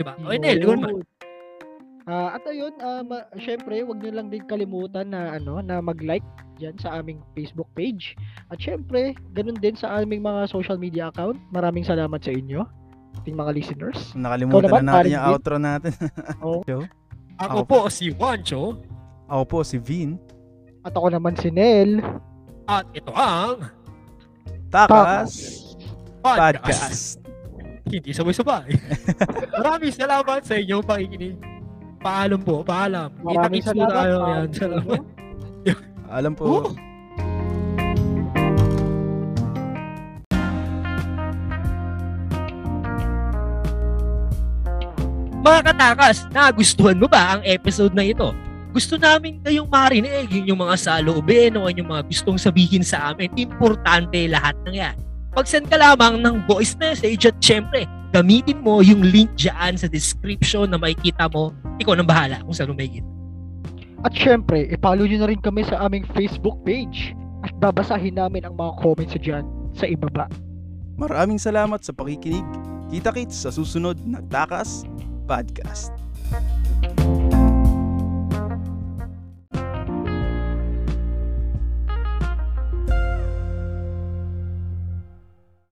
Diba? O, hindi, ikaw naman. Ah, at ayun, ah, ma- syempre, wag niyo lang din kalimutan na ano, na mag-like diyan sa aming Facebook page. At syempre, ganun din sa aming mga social media account. Maraming salamat sa inyo, ating mga listeners. Nakalimutan naman, na natin yung Vin? outro natin. [laughs] Ako Ako po si Juancho Ako po, si Vin. At ako naman si Nel. at ito ang Takas podcast. Podcast. Hindi sabay-sabay. [laughs] Maraming salamat sa inyong pakikinig. Paalam po, paalam. Maraming Kita-kits po salamat. tayo. Paalam Yan, salamat. Alam po, Oh. Mga katakas, nagustuhan mo ba ang episode na ito? Gusto namin kayong marinig yung, yung mga saloobin o yung mga gustong sabihin sa amin. Importante lahat ng yan. Pag-send ka lamang ng voice message at syempre, gamitin mo yung link dyan sa description na makikita mo. Ikaw nang bahala kung saan mo makikita. At syempre, i-follow nyo na rin kami sa aming Facebook page. At babasahin namin ang mga comments dyan sa ibaba. maraming salamat sa pakikinig. Kita-kits sa susunod na Takas Podcast.